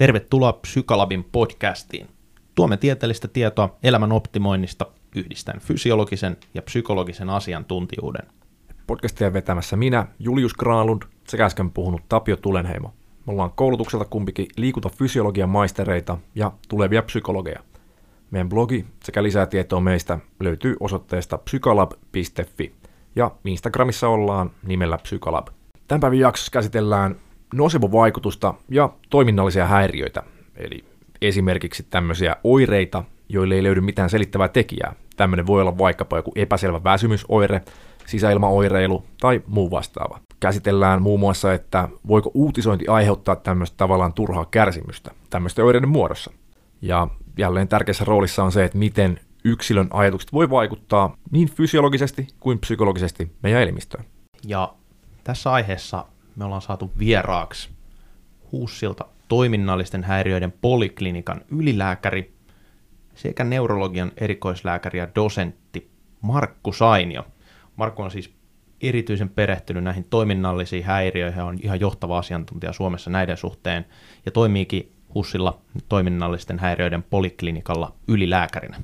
Tervetuloa Psykalabin podcastiin. Tuomme tieteellistä tietoa elämän optimoinnista yhdistäen fysiologisen ja psykologisen asiantuntijuuden. Podcastia vetämässä minä, Julius Graalund, sekä äsken puhunut Tapio Tulenheimo. Me ollaan koulutukselta kumpikin liikuntafysiologian maistereita ja tulevia psykologeja. Meidän blogi sekä lisää tietoa meistä löytyy osoitteesta psykalab.fi ja Instagramissa ollaan nimellä Psykalab. Tämän päivän jaksossa käsitellään nocebo-vaikutusta ja toiminnallisia häiriöitä, eli esimerkiksi tämmöisiä oireita, joille ei löydy mitään selittävää tekijää. Tämmöinen voi olla vaikkapa joku epäselvä väsymysoire, sisäilmaoireilu tai muu vastaava. Käsitellään muun muassa, että voiko uutisointi aiheuttaa tämmöistä tavallaan turhaa kärsimystä tämmöisten oireiden muodossa. Ja jälleen tärkeässä roolissa on se, että miten yksilön ajatukset voi vaikuttaa niin fysiologisesti kuin psykologisesti meidän elimistöön. Ja tässä aiheessa me ollaan saatu vieraaksi Huussilta toiminnallisten häiriöiden poliklinikan ylilääkäri sekä neurologian erikoislääkäri ja dosentti Markku Sainio. Markku on siis erityisen perehtynyt näihin toiminnallisiin häiriöihin ja on ihan johtava asiantuntija Suomessa näiden suhteen ja toimiikin Hussilla toiminnallisten häiriöiden poliklinikalla ylilääkärinä.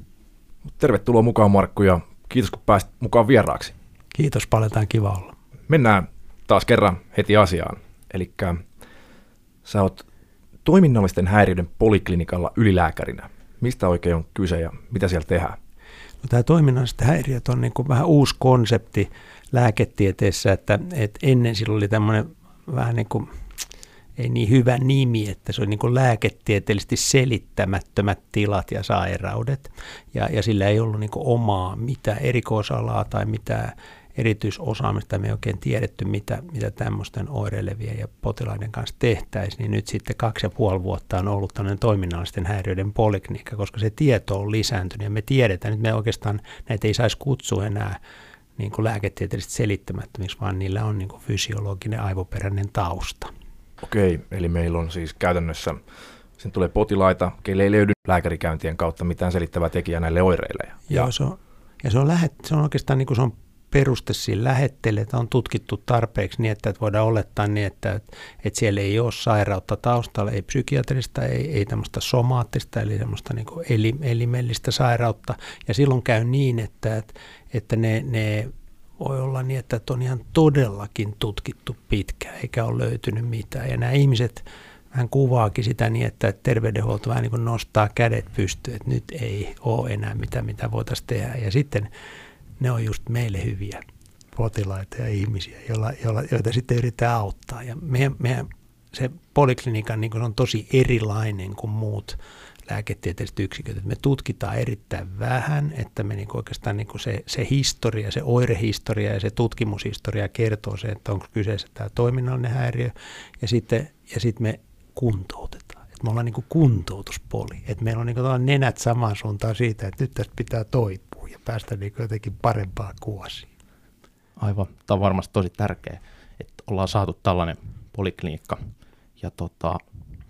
Tervetuloa mukaan Markku ja kiitos kun pääsit mukaan vieraaksi. Kiitos paljon, tämä on kiva olla. Mennään taas kerran heti asiaan. Eli sä oot toiminnallisten häiriöiden poliklinikalla ylilääkärinä. Mistä oikein on kyse ja mitä siellä tehdään? No, tämä toiminnalliset häiriöt on niin kuin vähän uusi konsepti lääketieteessä, että, että ennen silloin oli tämmöinen vähän niin kuin ei niin hyvä nimi, että se on niin lääketieteellisesti selittämättömät tilat ja sairaudet. Ja, ja sillä ei ollut niin omaa mitä erikoisalaa tai mitään erityisosaamista, me ei oikein tiedetty, mitä, mitä tämmöisten oireilevien ja potilaiden kanssa tehtäisiin, niin nyt sitten kaksi ja puoli vuotta on ollut tämmöinen toiminnallisten häiriöiden poliklinikka, koska se tieto on lisääntynyt ja me tiedetään, että me oikeastaan näitä ei saisi kutsua enää niin kuin lääketieteellisesti selittämättömiksi, vaan niillä on niin kuin fysiologinen aivoperäinen tausta. Okei, eli meillä on siis käytännössä, sen tulee potilaita, keille ei löydy lääkärikäyntien kautta mitään selittävää tekijää näille oireille. Ja, Joo, se on, ja se on, lähet, se on oikeastaan niin kuin se on peruste siinä lähetteelle, että on tutkittu tarpeeksi niin, että voidaan olettaa niin, että, että siellä ei ole sairautta taustalla, ei psykiatrista, ei, ei tämmöistä somaattista, eli semmoista niin kuin elimellistä sairautta. Ja silloin käy niin, että, että ne, ne voi olla niin, että on ihan todellakin tutkittu pitkään, eikä ole löytynyt mitään. Ja nämä ihmiset vähän kuvaakin sitä niin, että terveydenhuolto vähän niin kuin nostaa kädet pystyyn, että nyt ei ole enää mitään, mitä voitaisiin tehdä. Ja sitten ne on just meille hyviä potilaita ja ihmisiä, joilla, joilla, joita sitten yritetään auttaa. Ja meidän, meidän se poliklinikan niin on tosi erilainen kuin muut lääketieteelliset yksiköt. Me tutkitaan erittäin vähän, että me niin oikeastaan niin se, se historia, se oirehistoria ja se tutkimushistoria kertoo se, että onko kyseessä tämä toiminnallinen häiriö, ja sitten, ja sitten me kuntoutetaan. Et me ollaan niin kuntoutuspoli, että meillä on niin nenät samaan suuntaan siitä, että nyt tästä pitää toipua ja päästä niin jotenkin parempaa kuosiin. Aivan, tämä on varmasti tosi tärkeää, että ollaan saatu tällainen poliklinikka. Ja tota,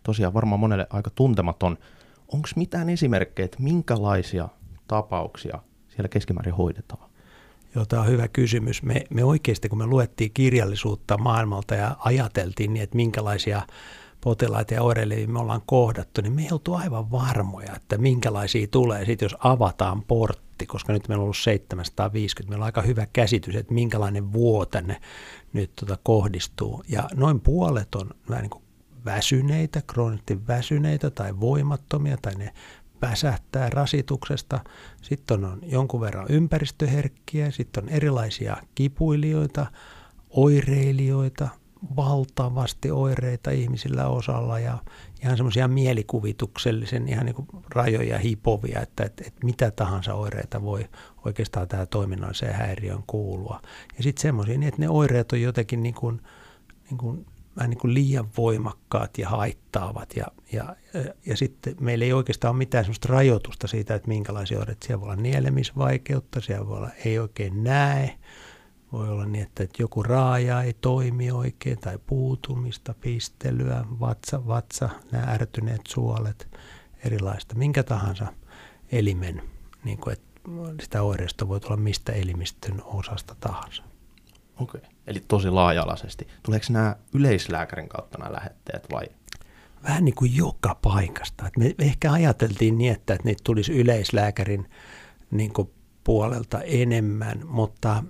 tosiaan varmaan monelle aika tuntematon Onko mitään esimerkkejä, että minkälaisia tapauksia siellä keskimäärin hoidetaan? Joo, tämä on hyvä kysymys. Me, me oikeasti, kun me luettiin kirjallisuutta maailmalta ja ajateltiin niin, että minkälaisia potilaita ja oireilevia me ollaan kohdattu, niin me ei oltu aivan varmoja, että minkälaisia tulee sitten, jos avataan portti, koska nyt meillä on ollut 750, meillä on aika hyvä käsitys, että minkälainen vuo tänne nyt tota kohdistuu. Ja noin puolet on vähän niin kuin väsyneitä, kroonisesti väsyneitä tai voimattomia tai ne väsähtää rasituksesta. Sitten on jonkun verran ympäristöherkkiä, sitten on erilaisia kipuilijoita, oireilijoita, valtavasti oireita ihmisillä osalla ja ihan semmoisia mielikuvituksellisen ihan niin kuin rajoja hipovia, että, että, että mitä tahansa oireita voi oikeastaan tämä toiminnalliseen häiriöön kuulua. Ja sitten semmoisia, niin että ne oireet on jotenkin niin kuin, niin kuin vähän niin kuin liian voimakkaat ja haittaavat. Ja, ja, ja sitten meillä ei oikeastaan ole mitään sellaista rajoitusta siitä, että minkälaisia oireita. Siellä voi olla nielemisvaikeutta, siellä voi olla ei oikein näe, voi olla niin, että, että joku raaja ei toimi oikein tai puutumista, pistelyä, vatsa, vatsa nämä ärtyneet suolet, erilaista. Minkä tahansa elimen, niin kuin, että sitä oireista voi tulla mistä elimistön osasta tahansa. Okei. Okay. Eli tosi laaja-alaisesti. Tuleeko nämä yleislääkärin kautta nämä lähetteet vai? vähän niin kuin joka paikasta. Et me ehkä ajateltiin niin, että, että niitä tulisi yleislääkärin niin kuin puolelta enemmän, mutta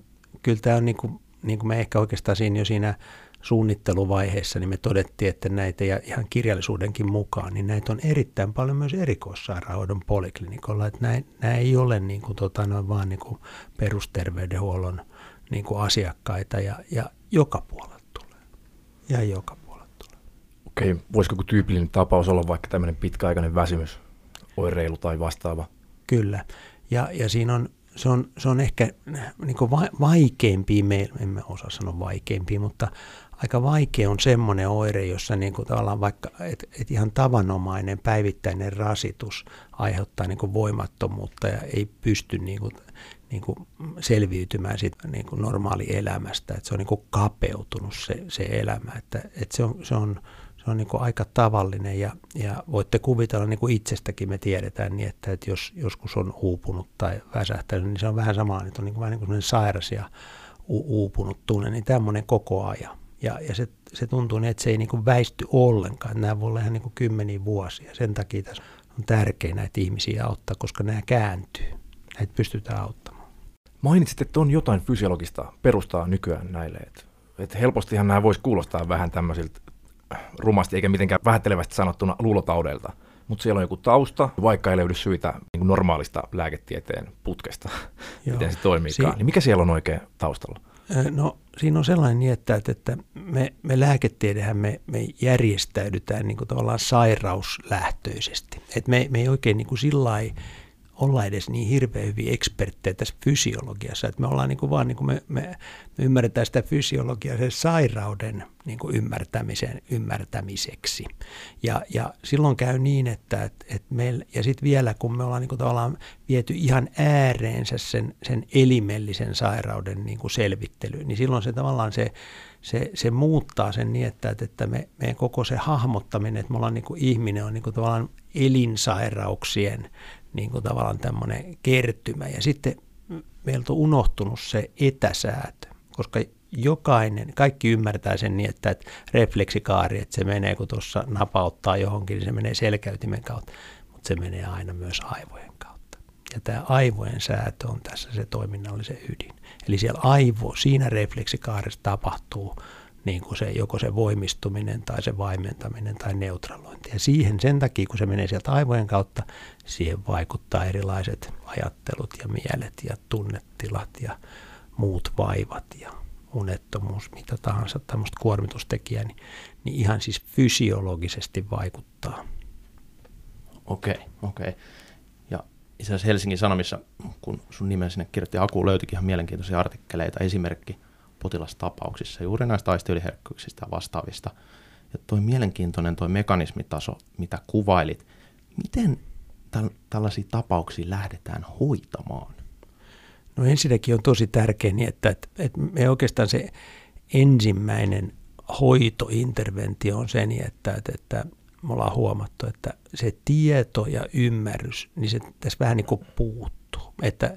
kyllä tämä on niin kuin, niin kuin me ehkä oikeastaan siinä jo siinä suunnitteluvaiheessa, niin me todettiin, että näitä ja ihan kirjallisuudenkin mukaan, niin näitä on erittäin paljon myös erikoissairaanhoidon poliklinikolla, että nämä, nämä ei ole niin kuin, tota, noin vaan niin kuin perusterveydenhuollon niin kuin asiakkaita ja, ja joka puolelta tulee. Ja joka puolelta tulee. Okei, voisiko joku tyypillinen tapaus olla vaikka tämmöinen pitkäaikainen väsymys, oireilu tai vastaava? Kyllä. Ja, ja siinä on, se on, se on ehkä niin va, vaikeampi, me emme osaa sanoa vaikeampi, mutta aika vaikea on semmoinen oire, jossa niin kuin tavallaan vaikka, et, et ihan tavanomainen päivittäinen rasitus aiheuttaa niin kuin voimattomuutta ja ei pysty niin kuin, niin kuin selviytymään siitä niin kuin normaalielämästä, että se on niin kuin kapeutunut se, se elämä, että, että se on, se on, on niin kuin aika tavallinen ja, ja voitte kuvitella, niin kuin itsestäkin me tiedetään niin, että, että jos joskus on uupunut tai väsähtänyt, niin se on vähän sama, että on niin kuin vähän niin kuin sairas ja uupunut tunne, niin tämmöinen koko ajan. Ja, ja se, se tuntuu niin, että se ei niin kuin väisty ollenkaan. Nämä voi olla ihan niin kuin kymmeniä vuosia. Sen takia tässä on tärkeää näitä ihmisiä auttaa, koska nämä kääntyy. Näitä pystytään auttamaan. Mainitsit, että on jotain fysiologista perustaa nykyään näille. Että, että helpostihan nämä voisi kuulostaa vähän tämmöisiltä rumasti eikä mitenkään vähättelevästi sanottuna luulotaudeilta. Mutta siellä on joku tausta, vaikka ei löydy syitä niin normaalista lääketieteen putkesta, miten se toimiikaan. Si- niin mikä siellä on oikein taustalla? No siinä on sellainen niin, että, että me, me lääketiedehän me, me järjestäydytään niin kuin tavallaan sairauslähtöisesti. Et me, me ei oikein niin kuin sillä olla edes niin hirveän hyviä eksperttejä tässä fysiologiassa, että me ollaan niin kuin vaan, niin kuin me, me, me ymmärretään sitä fysiologiaa sen sairauden niin kuin ymmärtämisen, ymmärtämiseksi. Ja, ja silloin käy niin, että, että, että meillä, ja sitten vielä kun me ollaan niin kuin tavallaan viety ihan ääreensä sen, sen elimellisen sairauden niin kuin selvittely, niin silloin se tavallaan se, se, se muuttaa sen niin, että, että me, meidän koko se hahmottaminen, että me ollaan niin kuin ihminen on niin kuin tavallaan elinsairauksien niin kuin tavallaan tämmöinen kertymä. Ja sitten meiltä on unohtunut se etäsäätö, koska jokainen, kaikki ymmärtää sen niin, että, että refleksikaari, että se menee, kun tuossa napauttaa johonkin, niin se menee selkäytimen kautta, mutta se menee aina myös aivojen kautta. Ja tämä aivojen säätö on tässä se toiminnallisen ydin. Eli siellä aivo, siinä refleksikaarissa tapahtuu niin kuin se, joko se voimistuminen tai se vaimentaminen tai neutralointi. Ja siihen sen takia, kun se menee sieltä aivojen kautta, siihen vaikuttaa erilaiset ajattelut ja mielet ja tunnetilat ja muut vaivat ja unettomuus, mitä tahansa tämmöistä kuormitustekijää, niin, niin ihan siis fysiologisesti vaikuttaa. Okei, okei. Ja itse asiassa Helsingin Sanomissa, kun sun nimen sinne kirjoitti Aku, löytyikin ihan mielenkiintoisia artikkeleita, esimerkki potilastapauksissa, juuri näistä aistiyliherkkyyksistä ja vastaavista. Ja toi mielenkiintoinen toi mekanismitaso, mitä kuvailit, miten täl- tällaisia tapauksia lähdetään hoitamaan? No ensinnäkin on tosi tärkeää, niin että, että, että me oikeastaan se ensimmäinen hoitointerventio on se, niin että, että, että me ollaan huomattu, että se tieto ja ymmärrys, niin se tässä vähän niin kuin puuttuu. Että,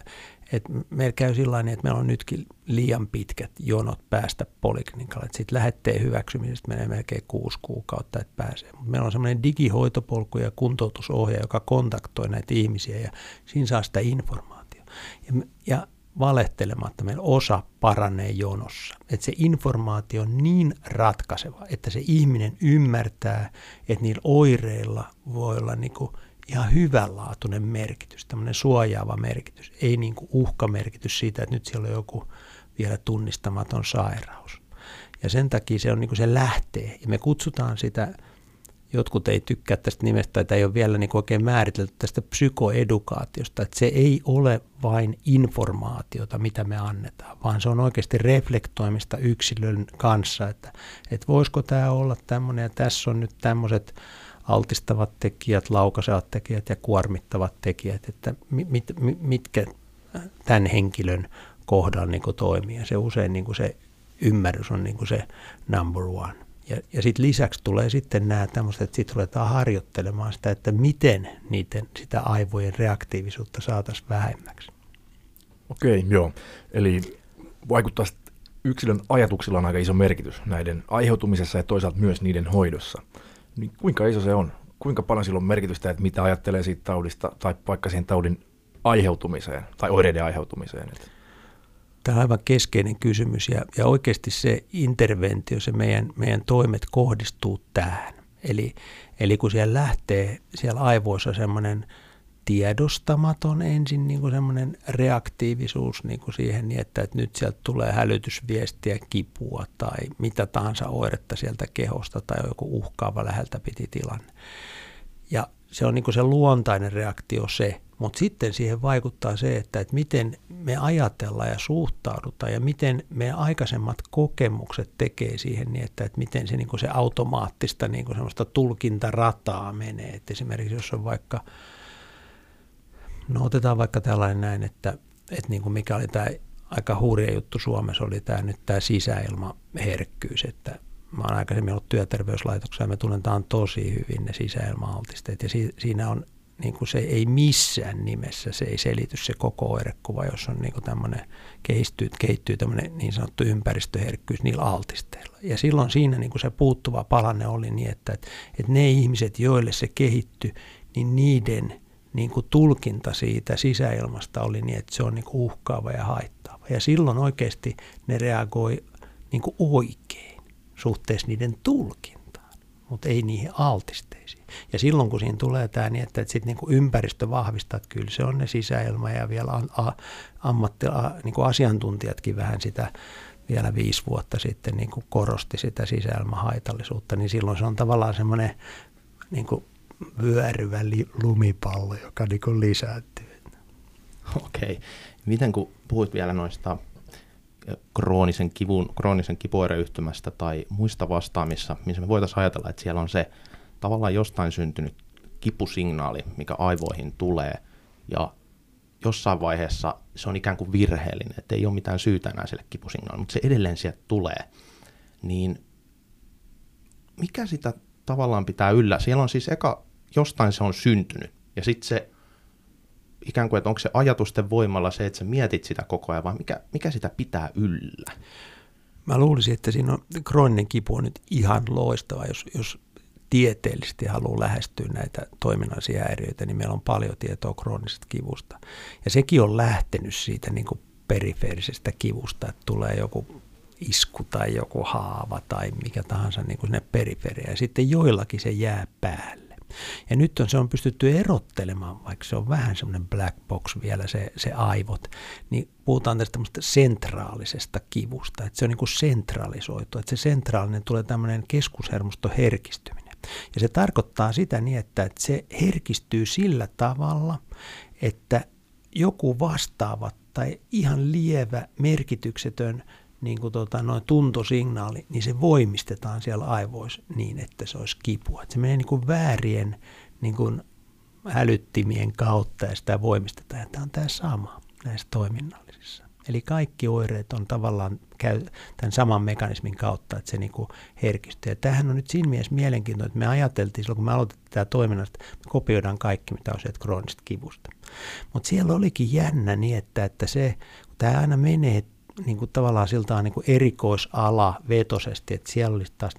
et meillä käy sillä että meillä on nytkin liian pitkät jonot päästä poliklinikalle. Sitten lähetteen hyväksymisestä menee melkein kuusi kuukautta, että pääsee. Mutta meillä on semmoinen digihoitopolku ja kuntoutusohjaaja, joka kontaktoi näitä ihmisiä ja siinä saa sitä informaatiota. Ja, ja valehtelematta meillä osa paranee jonossa. Että se informaatio on niin ratkaiseva, että se ihminen ymmärtää, että niillä oireilla voi olla niin kuin – ihan hyvänlaatuinen merkitys, tämmöinen suojaava merkitys, ei niin kuin uhkamerkitys siitä, että nyt siellä on joku vielä tunnistamaton sairaus. Ja sen takia se on niin kuin se lähtee. Ja me kutsutaan sitä, jotkut ei tykkää tästä nimestä, tai ei ole vielä niin kuin oikein määritelty tästä psykoedukaatiosta, että se ei ole vain informaatiota, mitä me annetaan, vaan se on oikeasti reflektoimista yksilön kanssa, että, että voisiko tämä olla tämmöinen, ja tässä on nyt tämmöiset altistavat tekijät, laukaisevat tekijät ja kuormittavat tekijät, että mit, mit, mitkä tämän henkilön kohdalla niin toimii. Ja se usein niin se ymmärrys on niin se number one. Ja, ja sitten lisäksi tulee sitten nämä tämmöiset, että sitten ruvetaan harjoittelemaan sitä, että miten niiden, sitä aivojen reaktiivisuutta saataisiin vähemmäksi. Okei, joo. Eli vaikuttaa yksilön ajatuksilla on aika iso merkitys näiden aiheutumisessa ja toisaalta myös niiden hoidossa. Niin kuinka iso se on? Kuinka paljon sillä on merkitystä, että mitä ajattelee siitä taudista tai vaikka siihen taudin aiheutumiseen tai oireiden aiheutumiseen? Tämä on aivan keskeinen kysymys ja, ja oikeasti se interventio, se meidän, meidän toimet kohdistuu tähän. Eli, eli kun siellä lähtee siellä aivoissa semmoinen tiedostamaton ensin niin kuin semmoinen reaktiivisuus niin kuin siihen, niin että, että nyt sieltä tulee hälytysviestiä, kipua tai mitä tahansa oiretta sieltä kehosta tai joku uhkaava läheltä piti tilanne. Ja se on niin kuin se luontainen reaktio se, mutta sitten siihen vaikuttaa se, että, että miten me ajatellaan ja suhtaudutaan ja miten meidän aikaisemmat kokemukset tekee siihen niin, että, että miten se, niin kuin se automaattista niin kuin semmoista tulkintarataa menee. Et esimerkiksi jos on vaikka, no otetaan vaikka tällainen näin, että, että niin kuin mikä oli tämä aika hurja juttu Suomessa oli tämä nyt tämä sisäilmaherkkyys, että mä oon aikaisemmin ollut työterveyslaitoksessa ja me tunnetaan tosi hyvin ne sisäilma-altisteet ja si, siinä on niin kuin se ei missään nimessä, se ei selity se koko oirekuva, jos on niin tämmöinen kehittyy, kehittyy tämmöinen niin sanottu ympäristöherkkyys niillä altisteilla. Ja silloin siinä niin kuin se puuttuva palanne oli niin, että, että, että ne ihmiset, joille se kehittyi, niin niiden niin kuin tulkinta siitä sisäilmasta oli niin, että se on niin kuin uhkaava ja haittaava. Ja silloin oikeasti ne reagoi niin kuin oikein suhteessa niiden tulkintaan, mutta ei niihin altisteisiin. Ja silloin kun siinä tulee tämä niin, että, että sit niin kuin ympäristö vahvistaa, että kyllä se on ne sisäilma ja vielä ammatti, niin kuin asiantuntijatkin vähän sitä vielä viisi vuotta sitten niin kuin korosti sitä sisäilmahaitallisuutta, niin silloin se on tavallaan semmoinen niin kuin vyöryvä li, lumipallo, joka niin lisääntyy. Okei. Miten kun puhuit vielä noista kroonisen, kivun, kroonisen kipuoireyhtymästä tai muista vastaamissa, missä me voitaisiin ajatella, että siellä on se tavallaan jostain syntynyt kipusignaali, mikä aivoihin tulee, ja jossain vaiheessa se on ikään kuin virheellinen, että ei ole mitään syytä enää sille kipusignaalille, mutta se edelleen sieltä tulee, niin mikä sitä tavallaan pitää yllä? Siellä on siis eka, jostain se on syntynyt, ja sitten se ikään kuin, että onko se ajatusten voimalla se, että sä mietit sitä koko ajan, vai mikä, mikä sitä pitää yllä? Mä luulisin, että siinä on krooninen kipu on nyt ihan loistava, jos, jos tieteellisesti haluaa lähestyä näitä toiminnallisia häiriöitä, niin meillä on paljon tietoa kroonisesta kivusta. Ja sekin on lähtenyt siitä niin kuin perifeerisestä kivusta, että tulee joku isku tai joku haava tai mikä tahansa niin kuin sinne periferiaan. Ja sitten joillakin se jää päälle. Ja nyt on, se on pystytty erottelemaan, vaikka se on vähän semmoinen black box vielä se, se aivot, niin puhutaan tästä sentraalisesta kivusta, että se on niin kuin sentralisoitu, että se sentraalinen tulee tämmöinen keskushermostoherkistyminen. Ja se tarkoittaa sitä niin, että se herkistyy sillä tavalla, että joku vastaava tai ihan lievä, merkityksetön niin kuin tota, noin tuntosignaali, niin se voimistetaan siellä aivoissa niin, että se olisi kipua. Että se menee niin kuin väärien niin kuin älyttimien kautta ja sitä voimistetaan. Ja tämä on tämä sama näissä toiminnallisissa. Eli kaikki oireet on tavallaan käy tämän saman mekanismin kautta, että se niin kuin herkistyy. Ja tämähän on nyt siinä mielessä mielenkiintoinen, että me ajateltiin silloin, kun me aloitettiin tämä toiminta, että me kopioidaan kaikki, mitä on sieltä kroonisesta kivusta. Mutta siellä olikin jännä niin, että, että se, kun tämä aina menee niin kuin tavallaan siltä niin kuin erikoisala vetosesti, että siellä olisi taas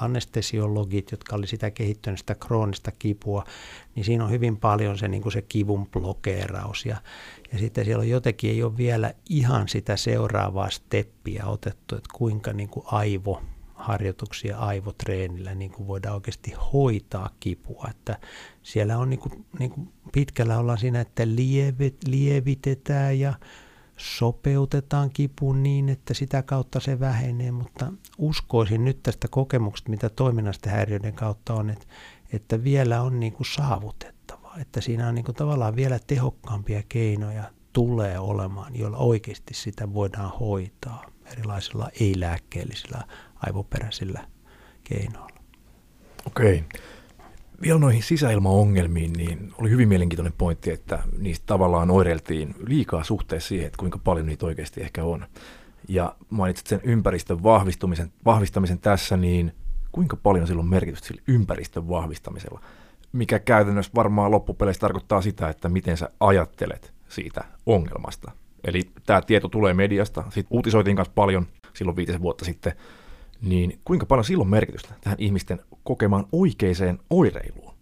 anestesiologit, jotka oli sitä kehittänyt sitä kroonista kipua, niin siinä on hyvin paljon se, niin kuin se kivun blokeeraus ja, ja sitten siellä on jotenkin, ei ole vielä ihan sitä seuraavaa steppiä otettu, että kuinka niin kuin aivo, harjoituksia aivotreenillä niin kuin voidaan oikeasti hoitaa kipua. Että siellä on niin kuin, niin kuin pitkällä ollaan siinä, että lievit, lievitetään ja sopeutetaan kipuun niin, että sitä kautta se vähenee, mutta uskoisin nyt tästä kokemuksesta, mitä toiminnasta häiriöiden kautta on, että, että vielä on niin kuin saavutettavaa, että siinä on niin kuin tavallaan vielä tehokkaampia keinoja tulee olemaan, joilla oikeasti sitä voidaan hoitaa erilaisilla ei-lääkkeellisillä aivoperäisillä keinoilla. Okei vielä noihin sisäilmaongelmiin, niin oli hyvin mielenkiintoinen pointti, että niistä tavallaan oireiltiin liikaa suhteessa siihen, että kuinka paljon niitä oikeasti ehkä on. Ja mainitsit sen ympäristön vahvistumisen, vahvistamisen tässä, niin kuinka paljon silloin merkitystä sillä ympäristön vahvistamisella? Mikä käytännössä varmaan loppupeleissä tarkoittaa sitä, että miten sä ajattelet siitä ongelmasta. Eli tämä tieto tulee mediasta, sitten uutisoitiin kanssa paljon silloin viitisen vuotta sitten, niin kuinka paljon silloin merkitystä tähän ihmisten kokemaan oikeaan oireiluun?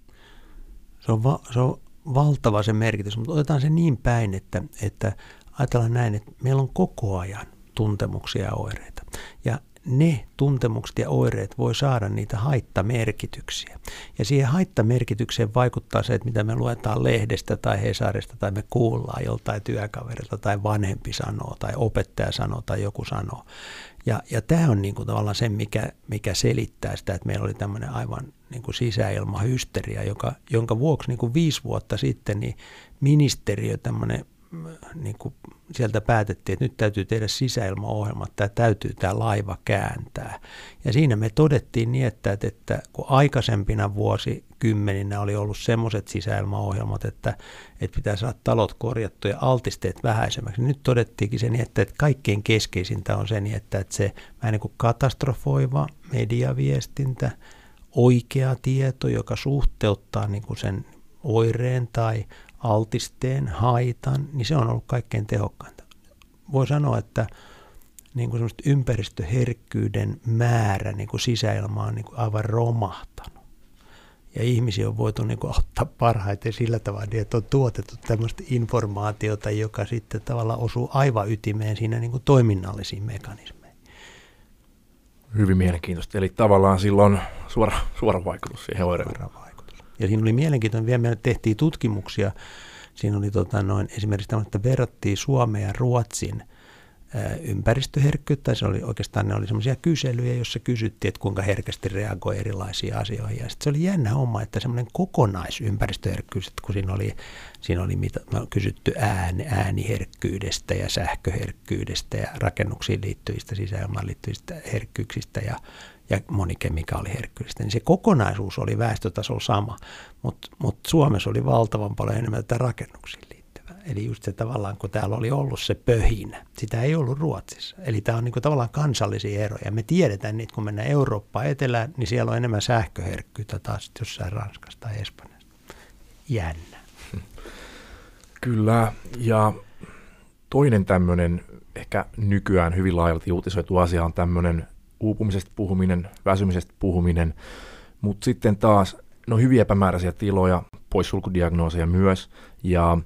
Se on, va- se on valtava se merkitys, mutta otetaan se niin päin, että, että ajatellaan näin, että meillä on koko ajan tuntemuksia ja oireita. Ja ne tuntemukset ja oireet voi saada niitä haittamerkityksiä. Ja siihen haittamerkitykseen vaikuttaa se, että mitä me luetaan lehdestä tai Hesarista tai me kuullaan joltain työkaverilta tai vanhempi sanoo tai opettaja sanoo tai joku sanoo. Ja, ja tämä on niin kuin tavallaan se, mikä, mikä selittää sitä, että meillä oli tämmöinen aivan niin kuin sisäilmahysteria, joka, jonka vuoksi niin kuin viisi vuotta sitten niin ministeriö, tämmöinen niin kuin sieltä päätettiin, että nyt täytyy tehdä sisäilmaohjelma, tämä täytyy tämä laiva kääntää. Ja siinä me todettiin niin, että, että kun aikaisempina vuosikymmeninä oli ollut semmoiset sisäilmaohjelmat, että, että pitää saada talot korjattu ja altisteet vähäisemmäksi, nyt todettiinkin se niin, että, että kaikkein keskeisintä on se niin, että, että se vähän niin kuin katastrofoiva mediaviestintä, oikea tieto, joka suhteuttaa niin kuin sen oireen tai altisteen, haitan, niin se on ollut kaikkein tehokkainta. Voi sanoa, että niin kuin ympäristöherkkyyden määrä niin kuin sisäilma on niin kuin aivan romahtanut. Ja ihmisiä on voitu niin kuin ottaa parhaiten sillä tavalla, että on tuotettu tämmöistä informaatiota, joka sitten tavallaan osuu aivan ytimeen siinä niin kuin toiminnallisiin mekanismeihin. Hyvin mielenkiintoista. Eli tavallaan silloin suora, suora vaikutus siihen oireeseen. Ja siinä oli mielenkiintoinen, vielä me tehtiin tutkimuksia, siinä oli tota noin, esimerkiksi tämmöinen, että verrattiin Suomen ja Ruotsin ympäristöherkkyyttä. Se oli oikeastaan ne oli semmoisia kyselyjä, joissa kysyttiin, että kuinka herkästi reagoi erilaisiin asioihin. Ja sitten se oli jännä homma, että semmoinen kokonaisympäristöherkkyys, että kun siinä oli, siinä oli mitä, kysytty ääni, ääniherkkyydestä ja sähköherkkyydestä ja rakennuksiin liittyvistä, sisäilmaan liittyvistä herkkyyksistä ja ja monikemikaaliherkkyydestä, niin se kokonaisuus oli väestötasolla sama, mutta mut Suomessa oli valtavan paljon enemmän tätä liittyvää. Eli just se tavallaan, kun täällä oli ollut se pöhinä, sitä ei ollut Ruotsissa. Eli tämä on niinku tavallaan kansallisia eroja. Me tiedetään että kun mennään Eurooppaan etelään, niin siellä on enemmän sähköherkkyyttä taas jossain Ranskassa tai Espanjassa. Jännä. Kyllä, ja toinen tämmöinen ehkä nykyään hyvin laajalti uutisoitu asia on tämmöinen uupumisesta puhuminen, väsymisestä puhuminen, mutta sitten taas no hyvin epämääräisiä tiloja, poissulkudiagnooseja myös, ja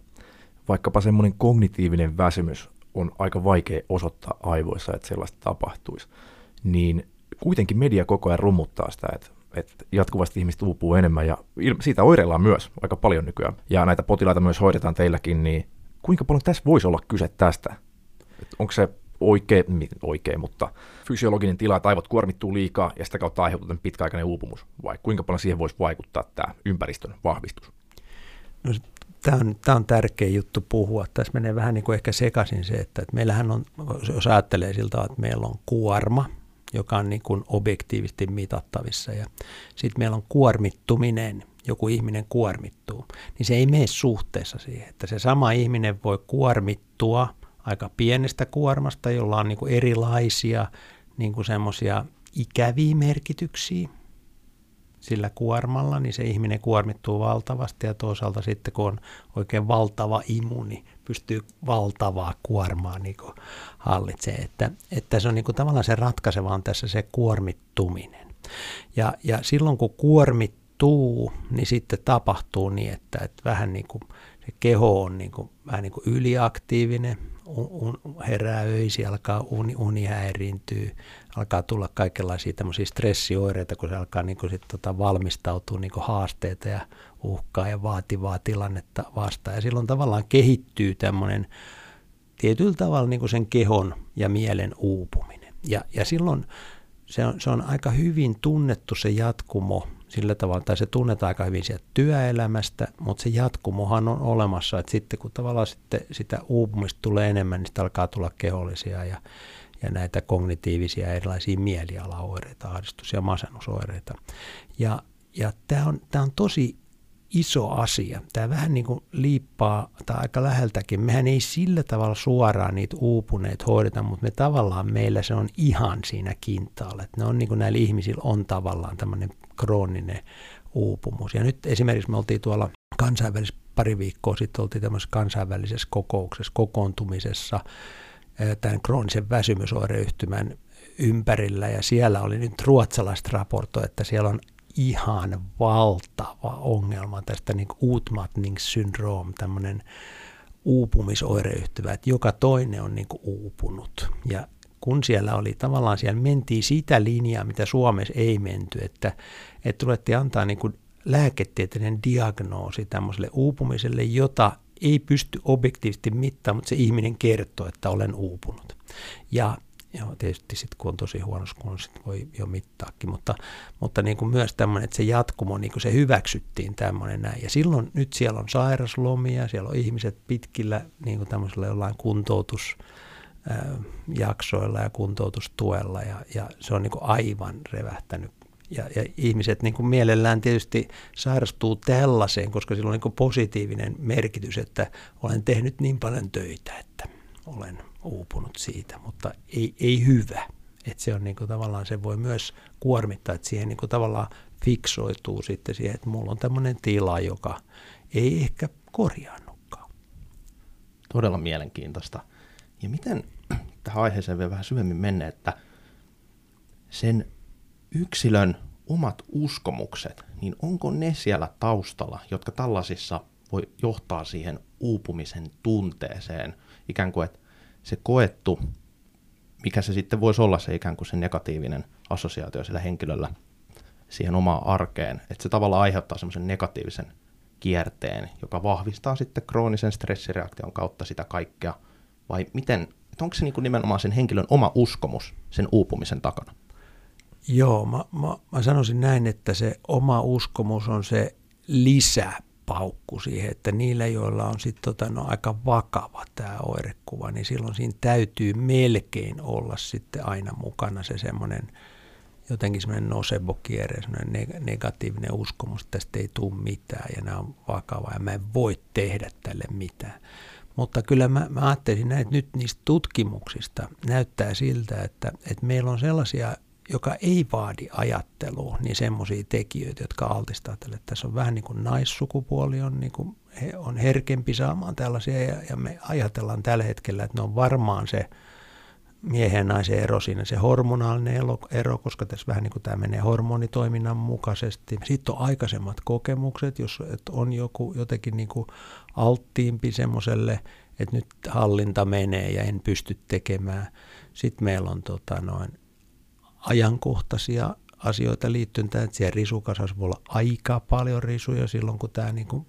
vaikkapa semmoinen kognitiivinen väsymys on aika vaikea osoittaa aivoissa, että sellaista tapahtuisi, niin kuitenkin media koko ajan rummuttaa sitä, että, että jatkuvasti ihmiset uupuu enemmän ja siitä oireillaan myös aika paljon nykyään. Ja näitä potilaita myös hoidetaan teilläkin, niin kuinka paljon tässä voisi olla kyse tästä? onko se oikein, oikein, mutta fysiologinen tila, että aivot kuormittuu liikaa ja sitä kautta aiheutuu pitkäaikainen uupumus, vai kuinka paljon siihen voisi vaikuttaa tämä ympäristön vahvistus? No, tämä, on, tämä on tärkeä juttu puhua. Tässä menee vähän niin kuin ehkä sekaisin se, että, että meillähän on, jos ajattelee siltä, että meillä on kuorma, joka on niin kuin objektiivisesti mitattavissa ja sitten meillä on kuormittuminen, joku ihminen kuormittuu, niin se ei mene suhteessa siihen, että se sama ihminen voi kuormittua – aika pienestä kuormasta, jolla on niin kuin erilaisia niin kuin semmoisia ikäviä merkityksiä sillä kuormalla, niin se ihminen kuormittuu valtavasti ja toisaalta sitten kun on oikein valtava imu, niin pystyy valtavaa kuormaa niin hallitsee. Että, että se on niin kuin tavallaan se ratkaiseva on tässä se kuormittuminen. Ja, ja silloin kun kuormittuu, niin sitten tapahtuu niin, että, että vähän niin kuin se keho on niin kuin, vähän niin kuin yliaktiivinen, un, herää öisi, alkaa uni, uni häiriintyy, alkaa tulla kaikenlaisia tämmöisiä stressioireita, kun se alkaa niin kuin sit tota valmistautua niin kuin haasteita ja uhkaa ja vaativaa tilannetta vastaan. Ja silloin tavallaan kehittyy tämmöinen tietyllä tavalla niin kuin sen kehon ja mielen uupuminen. Ja, ja silloin se on, se on aika hyvin tunnettu se jatkumo sillä tavalla, tai se tunnetaan aika hyvin sieltä työelämästä, mutta se jatkumohan on olemassa, että sitten kun tavallaan sitten sitä uupumista tulee enemmän, niin sitten alkaa tulla kehollisia ja, ja näitä kognitiivisia erilaisia mielialaoireita, ahdistus- ja masennusoireita. Ja, ja tämä on, tämä on tosi iso asia. Tämä vähän niin kuin liippaa tai aika läheltäkin. Mehän ei sillä tavalla suoraan niitä uupuneet hoideta, mutta me tavallaan meillä se on ihan siinä kintaalla. Että ne on niin kuin näillä ihmisillä on tavallaan tämmöinen krooninen uupumus. Ja nyt esimerkiksi me oltiin tuolla kansainvälisessä pari viikkoa sitten oltiin tämmöisessä kansainvälisessä kokouksessa, kokoontumisessa tämän kroonisen väsymysoireyhtymän ympärillä ja siellä oli nyt ruotsalaiset raporto, että siellä on ihan valtava ongelma tästä niin utmattningssyndrom, tämmöinen uupumisoireyhtyvä, että joka toinen on niin uupunut. Ja kun siellä oli tavallaan, siellä mentiin sitä linjaa, mitä Suomessa ei menty, että, että tulettiin antaa niin kuin lääketieteellinen diagnoosi tämmöiselle uupumiselle, jota ei pysty objektiivisesti mittaamaan, mutta se ihminen kertoo, että olen uupunut. Ja Joo, tietysti sitten kun on tosi huonossa kunnossa, voi jo mittaakin, mutta, mutta niin kuin myös tämmöinen, että se jatkumo, niin kuin se hyväksyttiin tämmöinen näin. Ja silloin nyt siellä on sairaslomia, siellä on ihmiset pitkillä niin kuin tämmöisellä jollain kuntoutusjaksoilla ja kuntoutustuella ja, ja se on niin kuin aivan revähtänyt ja, ja ihmiset niin kuin mielellään tietysti sairastuu tällaiseen, koska sillä on niin kuin positiivinen merkitys, että olen tehnyt niin paljon töitä, että olen uupunut siitä, mutta ei, ei hyvä. Että se on niin kuin tavallaan, se voi myös kuormittaa, että siihen niin kuin tavallaan fiksoituu sitten siihen, että mulla on tämmöinen tila, joka ei ehkä korjaannutkaan. Todella mielenkiintoista. Ja miten tähän aiheeseen vielä vähän syvemmin mennä, että sen yksilön omat uskomukset, niin onko ne siellä taustalla, jotka tällaisissa voi johtaa siihen uupumisen tunteeseen, ikään kuin, että se koettu, mikä se sitten voisi olla se ikään kuin se negatiivinen assosiaatio sillä henkilöllä siihen omaan arkeen, että se tavallaan aiheuttaa semmoisen negatiivisen kierteen, joka vahvistaa sitten kroonisen stressireaktion kautta sitä kaikkea, vai miten, onko se niin kuin nimenomaan sen henkilön oma uskomus sen uupumisen takana? Joo, mä, mä, mä sanoisin näin, että se oma uskomus on se lisäpaukku siihen, että niillä, joilla on sitten tota, no, aika vakava tämä oirekuva, niin silloin siinä täytyy melkein olla sitten aina mukana se semmoinen jotenkin semmoinen nosebokierre, semmoinen negatiivinen uskomus, että tästä ei tule mitään ja nämä on vakava ja mä en voi tehdä tälle mitään. Mutta kyllä mä, mä ajattelisin näin, että nyt niistä tutkimuksista näyttää siltä, että, että meillä on sellaisia joka ei vaadi ajattelua, niin semmoisia tekijöitä, jotka altistaa tälle. Tässä on vähän niin kuin naissukupuoli on, niin kuin, he on herkempi saamaan tällaisia ja, ja me ajatellaan tällä hetkellä, että ne on varmaan se miehen ja naisen ero siinä, se hormonaalinen ero, koska tässä vähän niin kuin tämä menee hormonitoiminnan mukaisesti. Sitten on aikaisemmat kokemukset, jos että on joku jotenkin niin kuin alttiimpi semmoiselle, että nyt hallinta menee ja en pysty tekemään. Sitten meillä on tota noin, ajankohtaisia asioita liittyen tähän, että siellä risukasassa voi olla aika paljon risuja silloin, kun tämä niin kuin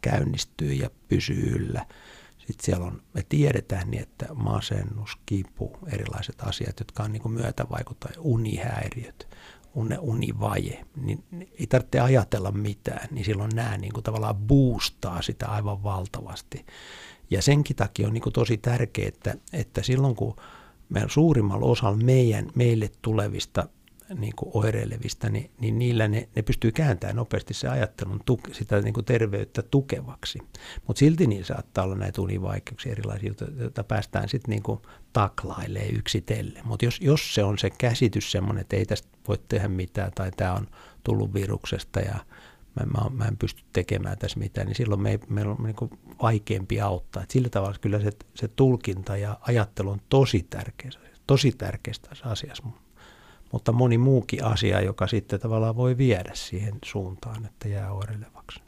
käynnistyy ja pysyy yllä. Sitten siellä on, me tiedetään niin, että masennus, kipu, erilaiset asiat, jotka on niin kuin myötävaikuttaa, unihäiriöt, univaje, niin ei tarvitse ajatella mitään, niin silloin nämä niin kuin tavallaan boostaa sitä aivan valtavasti. Ja senkin takia on niin kuin tosi tärkeää, että, että silloin kun meidän suurimmalla osalla meidän, meille tulevista niin kuin oireilevista, niin, niin niillä ne, ne pystyy kääntämään nopeasti se ajattelun tuke, sitä niin kuin terveyttä tukevaksi. Mutta silti niin saattaa olla näitä univaikeuksia erilaisia, joita päästään sitten niin kuin taklailemaan yksitellen. Mutta jos, jos se on se käsitys semmoinen, että ei tästä voi tehdä mitään tai tämä on tullut viruksesta ja mä, mä, mä en pysty tekemään tässä mitään, niin silloin me, meillä on niin vaikeampi auttaa. Et sillä tavalla kyllä se, se tulkinta ja ajattelu on tosi tärkeä, tosi tärkeästä asiassa. Mutta moni muukin asia, joka sitten tavallaan voi viedä siihen suuntaan, että jää oireilevaksi.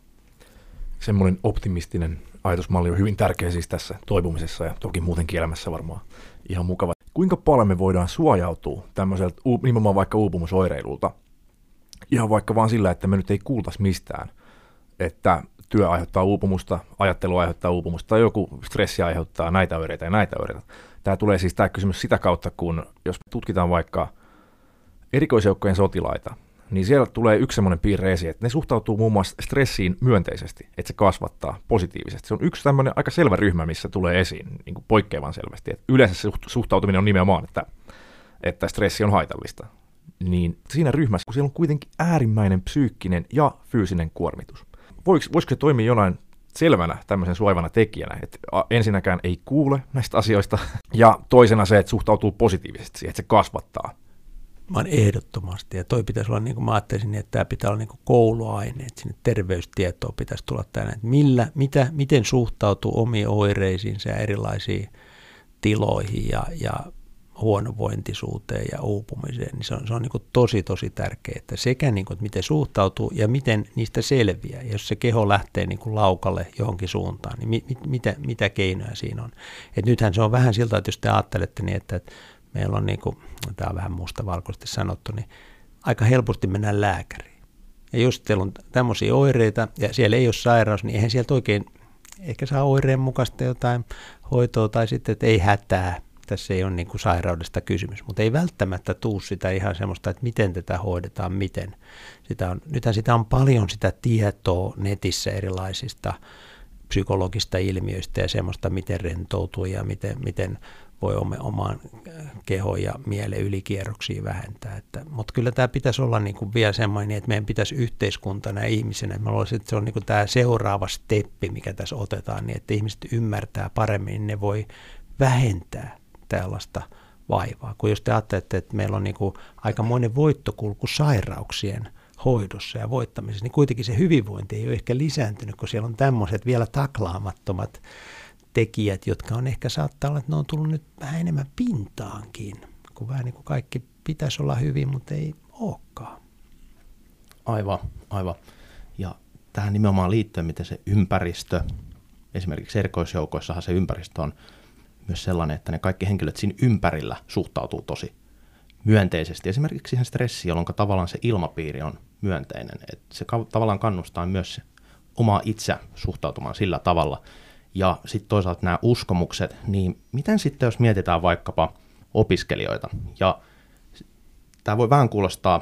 Semmoinen optimistinen ajatusmalli on hyvin tärkeä siis tässä toipumisessa ja toki muutenkin elämässä varmaan ihan mukava. Kuinka paljon me voidaan suojautua tämmöiseltä nimenomaan vaikka uupumusoireilulta ihan vaikka vaan sillä, että me nyt ei kuultaisi mistään, että työ aiheuttaa uupumusta, ajattelu aiheuttaa uupumusta tai joku stressi aiheuttaa näitä oireita ja näitä oireita. Tämä tulee siis tämä kysymys sitä kautta, kun jos tutkitaan vaikka erikoisjoukkojen sotilaita, niin siellä tulee yksi semmoinen piirre esiin, että ne suhtautuu muun muassa stressiin myönteisesti, että se kasvattaa positiivisesti. Se on yksi tämmöinen aika selvä ryhmä, missä tulee esiin niin kuin poikkeavan selvästi. Että yleensä se suhtautuminen on nimenomaan, että, että stressi on haitallista niin siinä ryhmässä, kun siellä on kuitenkin äärimmäinen psyykkinen ja fyysinen kuormitus. Voisiko se toimia jonain selvänä tämmöisen suojavana tekijänä, että ensinnäkään ei kuule näistä asioista, ja toisena se, että suhtautuu positiivisesti siihen, että se kasvattaa. Oon ehdottomasti, ja toi pitäisi olla, niin kuin mä ajattelisin, että tämä pitää olla niin kuin kouluaine, että sinne terveystietoa pitäisi tulla tänne, että millä, mitä, miten suhtautuu omiin oireisiinsa ja erilaisiin tiloihin, ja, ja huonovointisuuteen ja uupumiseen, niin se on, se on niin tosi, tosi tärkeää, että sekä niin kuin, että miten suhtautuu ja miten niistä selviää. Jos se keho lähtee niin kuin laukalle johonkin suuntaan, niin mit, mit, mitä, mitä keinoja siinä on. Et nythän se on vähän siltä, että jos te ajattelette niin, että, että meillä on, niin kuin, tämä on vähän mustavalkoisesti sanottu, niin aika helposti mennään lääkäriin. Ja jos teillä on tämmöisiä oireita ja siellä ei ole sairaus, niin eihän sieltä oikein ehkä saa oireen mukaista jotain hoitoa tai sitten, että ei hätää, tässä ei ole niin kuin sairaudesta kysymys, mutta ei välttämättä tuu sitä ihan semmoista, että miten tätä hoidetaan, miten. Sitä on, nythän sitä on paljon sitä tietoa netissä erilaisista psykologista ilmiöistä ja semmoista, miten rentoutuu ja miten, miten voi oman kehon ja mielen ylikierroksia vähentää. Että, mutta kyllä tämä pitäisi olla niin kuin vielä semmoinen, että meidän pitäisi yhteiskuntana ja ihmisenä, että, olisi, että se on niin kuin tämä seuraava steppi, mikä tässä otetaan, niin että ihmiset ymmärtää paremmin, niin ne voi vähentää tällaista vaivaa. Kun jos te ajattelette, että meillä on niin kuin monen voittokulku sairauksien hoidossa ja voittamisessa, niin kuitenkin se hyvinvointi ei ole ehkä lisääntynyt, kun siellä on tämmöiset vielä taklaamattomat tekijät, jotka on ehkä saattaa olla, että ne on tullut nyt vähän enemmän pintaankin, kun vähän niin kuin kaikki pitäisi olla hyvin, mutta ei olekaan. Aivan, aivan. Ja tähän nimenomaan liittyen, miten se ympäristö, esimerkiksi erikoisjoukoissahan se ympäristö on myös sellainen, että ne kaikki henkilöt siinä ympärillä suhtautuu tosi myönteisesti. Esimerkiksi siihen stressiin, jolloin tavallaan se ilmapiiri on myönteinen. että se tavallaan kannustaa myös omaa itse suhtautumaan sillä tavalla – ja sitten toisaalta nämä uskomukset, niin miten sitten jos mietitään vaikkapa opiskelijoita, ja tämä voi vähän kuulostaa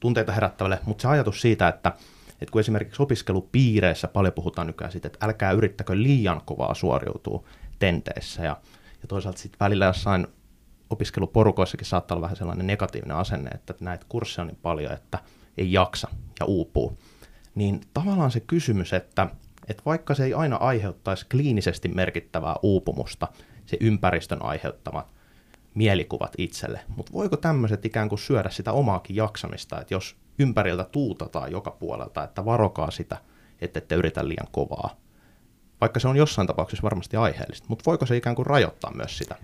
tunteita herättävälle, mutta se ajatus siitä, että, että kun esimerkiksi opiskelupiireissä paljon puhutaan nykyään siitä, että älkää yrittäkö liian kovaa suoriutua tenteissä, ja, ja toisaalta sitten välillä jossain opiskeluporukoissakin saattaa olla vähän sellainen negatiivinen asenne, että näitä kursseja on niin paljon, että ei jaksa ja uupuu. Niin tavallaan se kysymys, että että vaikka se ei aina aiheuttaisi kliinisesti merkittävää uupumusta, se ympäristön aiheuttamat mielikuvat itselle, mutta voiko tämmöiset ikään kuin syödä sitä omaakin jaksamista, että jos ympäriltä tuutataan joka puolelta, että varokaa sitä, että ette yritä liian kovaa, vaikka se on jossain tapauksessa varmasti aiheellista, mutta voiko se ikään kuin rajoittaa myös sitä?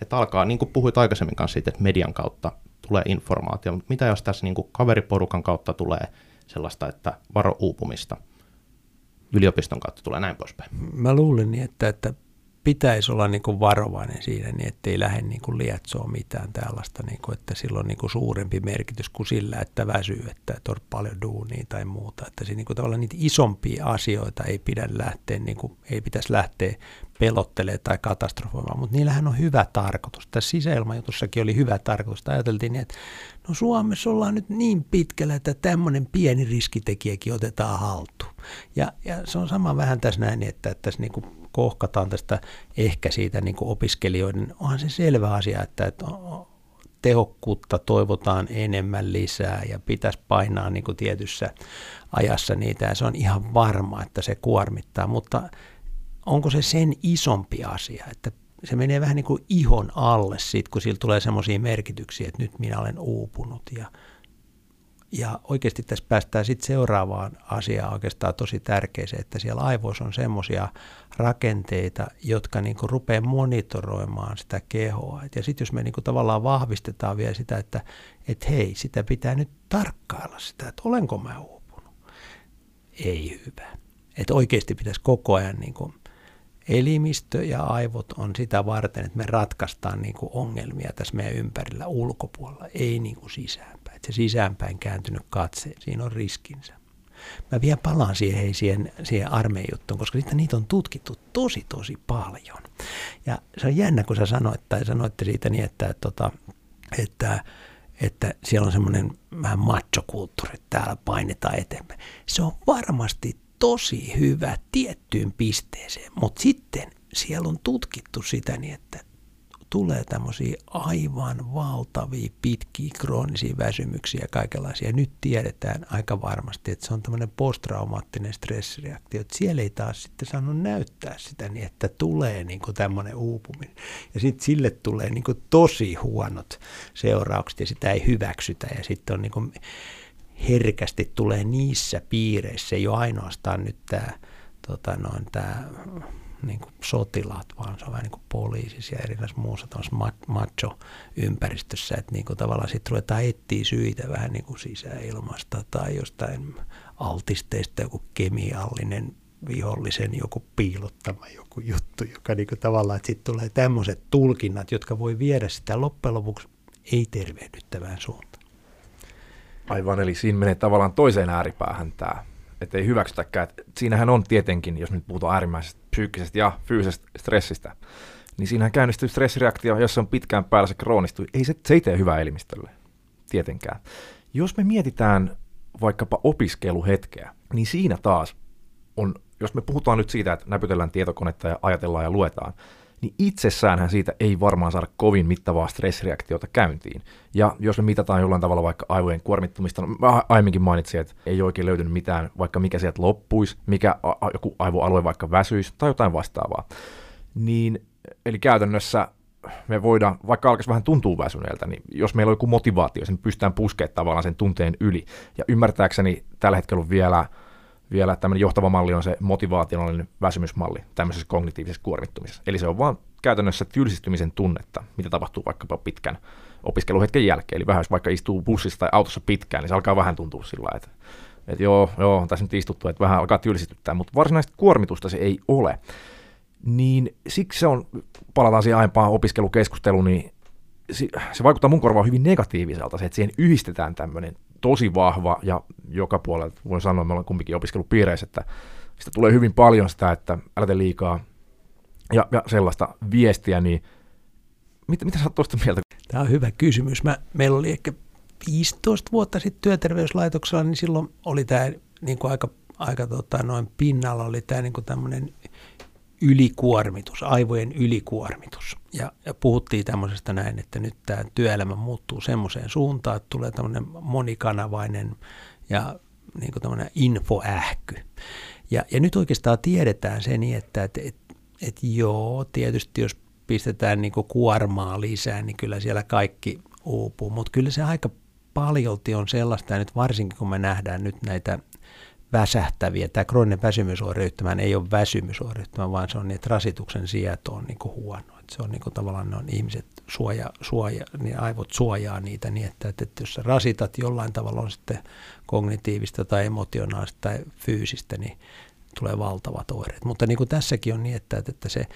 Että alkaa, niin kuin puhuit aikaisemmin kanssa siitä, että median kautta tulee informaatio, mutta mitä jos tässä niin kuin kaveriporukan kautta tulee sellaista, että varo uupumista – yliopiston kautta tulee näin poispäin. Mä luulen niin, että, että pitäisi olla niin kuin varovainen siinä, niin ettei lähde niin kuin lietsoa mitään tällaista, niin kuin, että sillä on niin kuin suurempi merkitys kuin sillä, että väsyy, että, on paljon duunia tai muuta. Että siinä niin kuin tavallaan niitä isompia asioita ei pidä lähteä, niin kuin, ei pitäisi lähteä pelottelemaan tai katastrofoimaan, mutta niillähän on hyvä tarkoitus. Tässä sisäilmajutussakin oli hyvä tarkoitus. Ajateltiin niin, että no Suomessa ollaan nyt niin pitkällä, että tämmöinen pieni riskitekijäkin otetaan haltuun. Ja, ja se on sama vähän tässä näin, että, että tässä niin kuin kohkataan tästä ehkä siitä niin kuin opiskelijoiden, onhan se selvä asia, että, että tehokkuutta toivotaan enemmän lisää ja pitäisi painaa niin kuin tietyssä ajassa niitä ja se on ihan varma, että se kuormittaa, mutta onko se sen isompi asia, että se menee vähän niin kuin ihon alle sit, kun sillä tulee semmoisia merkityksiä, että nyt minä olen uupunut ja ja oikeasti tässä päästään sitten seuraavaan asiaan oikeastaan tosi tärkeäseen, että siellä aivoissa on semmoisia rakenteita, jotka niinku rupeaa monitoroimaan sitä kehoa. Et ja sitten jos me niinku tavallaan vahvistetaan vielä sitä, että et hei, sitä pitää nyt tarkkailla sitä, että olenko mä uupunut. Ei hyvä. Että oikeasti pitäisi koko ajan niinku elimistö ja aivot on sitä varten, että me ratkaistaan niin kuin ongelmia tässä meidän ympärillä ulkopuolella, ei niin kuin sisäänpäin. Että se sisäänpäin kääntynyt katse, siinä on riskinsä. Mä vielä palaan siihen, hei, siihen, siihen armeijuttuun, koska sitten niitä on tutkittu tosi, tosi paljon. Ja se on jännä, kun sä sanoit, tai sanoitte siitä niin, että, että, että, että siellä on semmoinen vähän machokulttuuri, että täällä painetaan eteenpäin. Se on varmasti tosi hyvä tiettyyn pisteeseen, mutta sitten siellä on tutkittu sitä niin, että tulee tämmöisiä aivan valtavia pitkiä kroonisia väsymyksiä ja kaikenlaisia. Nyt tiedetään aika varmasti, että se on tämmöinen posttraumaattinen stressireaktio. Että siellä ei taas sitten saanut näyttää sitä niin, että tulee niin kuin tämmöinen uupuminen. Ja sitten sille tulee niin kuin tosi huonot seuraukset ja sitä ei hyväksytä. Ja sitten on niin kuin herkästi tulee niissä piireissä, ei ole ainoastaan nyt tämä tota noin, tämä niin kuin sotilaat, vaan se on vähän niin kuin poliisissa ja erilaisissa muussa macho-ympäristössä, että niin kuin tavallaan sitten ruvetaan etsiä syitä vähän niin kuin sisäilmasta tai jostain altisteista joku kemiallinen vihollisen joku piilottama joku juttu, joka niin kuin tavallaan, että sitten tulee tämmöiset tulkinnat, jotka voi viedä sitä loppujen lopuksi ei-tervehdyttävään suuntaan. Aivan, eli siinä menee tavallaan toiseen ääripäähän tämä, että ei hyväksytäkään. Että siinähän on tietenkin, jos nyt puhutaan äärimmäisestä psyykkisestä ja fyysisestä stressistä, niin siinähän käynnistyy stressireaktio, jos se on pitkään päällä se kroonistuu. Ei se, se ei tee hyvää elimistölle, tietenkään. Jos me mietitään vaikkapa opiskeluhetkeä, niin siinä taas on, jos me puhutaan nyt siitä, että näpytellään tietokonetta ja ajatellaan ja luetaan, niin itsessäänhän siitä ei varmaan saada kovin mittavaa stressireaktiota käyntiin. Ja jos me mitataan jollain tavalla vaikka aivojen kuormittumista, no mä aiemminkin mainitsin, että ei oikein löytynyt mitään, vaikka mikä sieltä loppuisi, mikä a- joku aivoalue vaikka väsyisi tai jotain vastaavaa. Niin, eli käytännössä me voidaan, vaikka alkaisi vähän tuntua väsyneeltä, niin jos meillä on joku motivaatio, sen pystytään puskemaan tavallaan sen tunteen yli. Ja ymmärtääkseni tällä hetkellä on vielä vielä tämmöinen johtava malli on se motivaationallinen väsymysmalli tämmöisessä kognitiivisessa kuormittumisessa. Eli se on vaan käytännössä tylsistymisen tunnetta, mitä tapahtuu vaikkapa pitkän opiskeluhetken jälkeen. Eli vähän jos vaikka istuu bussissa tai autossa pitkään, niin se alkaa vähän tuntua sillä että, että joo, joo, tässä nyt istuttu, että vähän alkaa tylsistyttää, mutta varsinaista kuormitusta se ei ole. Niin siksi se on, palataan siihen aiempaan opiskelukeskusteluun, niin se vaikuttaa mun korvaan hyvin negatiiviselta, se, että siihen yhdistetään tämmöinen tosi vahva ja joka puolella, voin sanoa, me ollaan kumpikin opiskelupiireissä, että sitä tulee hyvin paljon sitä, että älä tee liikaa ja, ja sellaista viestiä, niin mitä, mitä sä oot tuosta mieltä? Tämä on hyvä kysymys. Mä, meillä oli ehkä 15 vuotta sitten työterveyslaitoksella, niin silloin oli tämä niin kuin aika, aika tota, noin pinnalla oli tämä niin kuin tämmöinen ylikuormitus, aivojen ylikuormitus. Ja, ja puhuttiin tämmöisestä näin, että nyt tämä työelämä muuttuu semmoiseen suuntaan, että tulee tämmöinen monikanavainen ja niin kuin tämmöinen infoähky. Ja, ja nyt oikeastaan tiedetään se niin, että et, et, et joo, tietysti jos pistetään niin kuin kuormaa lisää, niin kyllä siellä kaikki uupuu, mutta kyllä se aika paljolti on sellaista, ja nyt varsinkin kun me nähdään nyt näitä väsähtäviä. Tämä krooninen väsymysoireyhtymä ei ole väsymysoireyhtymä, vaan se on niin, että rasituksen sieto on niin kuin huono. Että se on niin kuin tavallaan ne on ihmiset suoja, suoja, niin aivot suojaa niitä niin, että, että, että jos sä rasitat jollain tavalla on sitten kognitiivista tai emotionaalista tai fyysistä, niin tulee valtavat oireet. Mutta niin kuin tässäkin on niin, että, että se,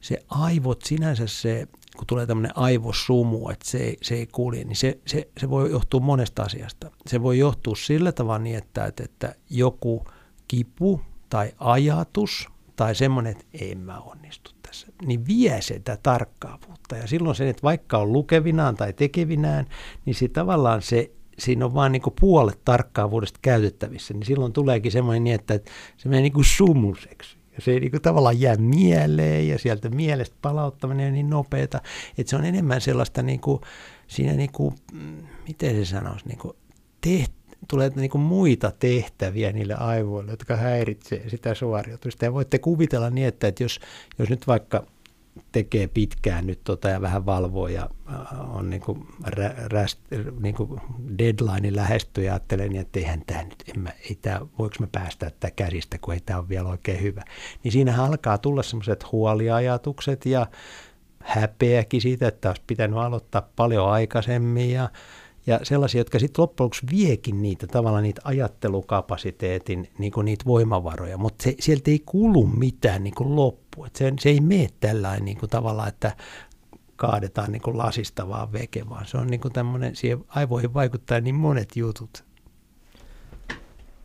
se aivot sinänsä se kun tulee tämmöinen aivosumu, että se ei, se ei kulje, niin se, se, se voi johtua monesta asiasta. Se voi johtua sillä tavalla niin, että, että, että joku kipu tai ajatus tai semmoinen, että en mä onnistu tässä, niin vie sitä tarkkaavuutta. Ja silloin se, että vaikka on lukevinaan tai tekevinään, niin se tavallaan se siinä on vain niin puolet tarkkaavuudesta käytettävissä, niin silloin tuleekin semmoinen niin, että se menee niin kuin sumuseksi. Ja se ei niin kuin tavallaan jää mieleen ja sieltä mielestä palauttaminen on niin nopeata, että se on enemmän sellaista niin kuin, siinä niin kuin, mm, miten se sanoisi, niin kuin teht, tulee niin kuin muita tehtäviä niille aivoille, jotka häiritsee sitä suoriutusta. Ja voitte kuvitella niin, että, että jos, jos nyt vaikka tekee pitkään nyt tota ja vähän valvoo ja äh, on niin kuin, rä, räst, niin kuin deadline lähestyy ja ajattelen, niin että eihän tämä nyt, en mä, ei tämä, voiko me päästä tätä käsistä, kun ei tämä ole vielä oikein hyvä. Niin siinähän alkaa tulla semmoiset huoliajatukset ja häpeäkin siitä, että olisi pitänyt aloittaa paljon aikaisemmin ja ja sellaisia, jotka sitten loppujen lopuksi viekin niitä tavallaan niitä ajattelukapasiteetin niin kuin niitä voimavaroja, mutta se, sieltä ei kulu mitään niin kuin loppu. Et se, se ei mene tällainen niin kuin tavallaan, että kaadetaan niin kuin lasista vaan veke, vaan se on niin kuin tämmöinen, siihen aivoihin vaikuttaa niin monet jutut.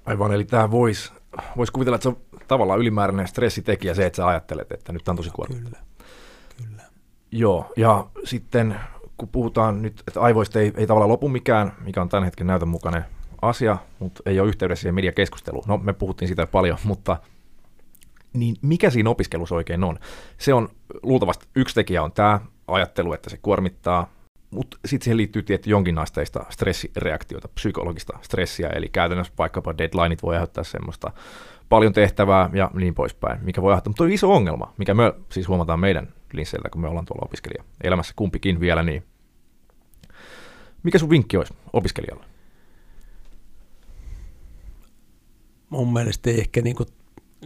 Aivan, eli tämä voisi vois kuvitella, että se on tavallaan ylimääräinen stressitekijä se, että sä ajattelet, että nyt on tosi kuormittavaa. Kyllä, kyllä. Joo, ja sitten kun puhutaan nyt, että aivoista ei, ei tavallaan lopu mikään, mikä on tämän hetken näytön mukainen asia, mutta ei ole yhteydessä siihen mediakeskusteluun. No, me puhuttiin siitä paljon, mutta niin mikä siinä opiskelussa oikein on? Se on luultavasti yksi tekijä on tämä ajattelu, että se kuormittaa, mutta sitten siihen liittyy tietty jonkinlaisteista stressireaktiota, psykologista stressiä, eli käytännössä vaikkapa deadlineit voi aiheuttaa semmoista paljon tehtävää ja niin poispäin, mikä voi aiheuttaa, mutta on iso ongelma, mikä me siis huomataan meidän linsseillä, kun me ollaan tuolla opiskelija elämässä kumpikin vielä, niin mikä sun vinkki olisi opiskelijalle? Mun mielestä ehkä niin kuin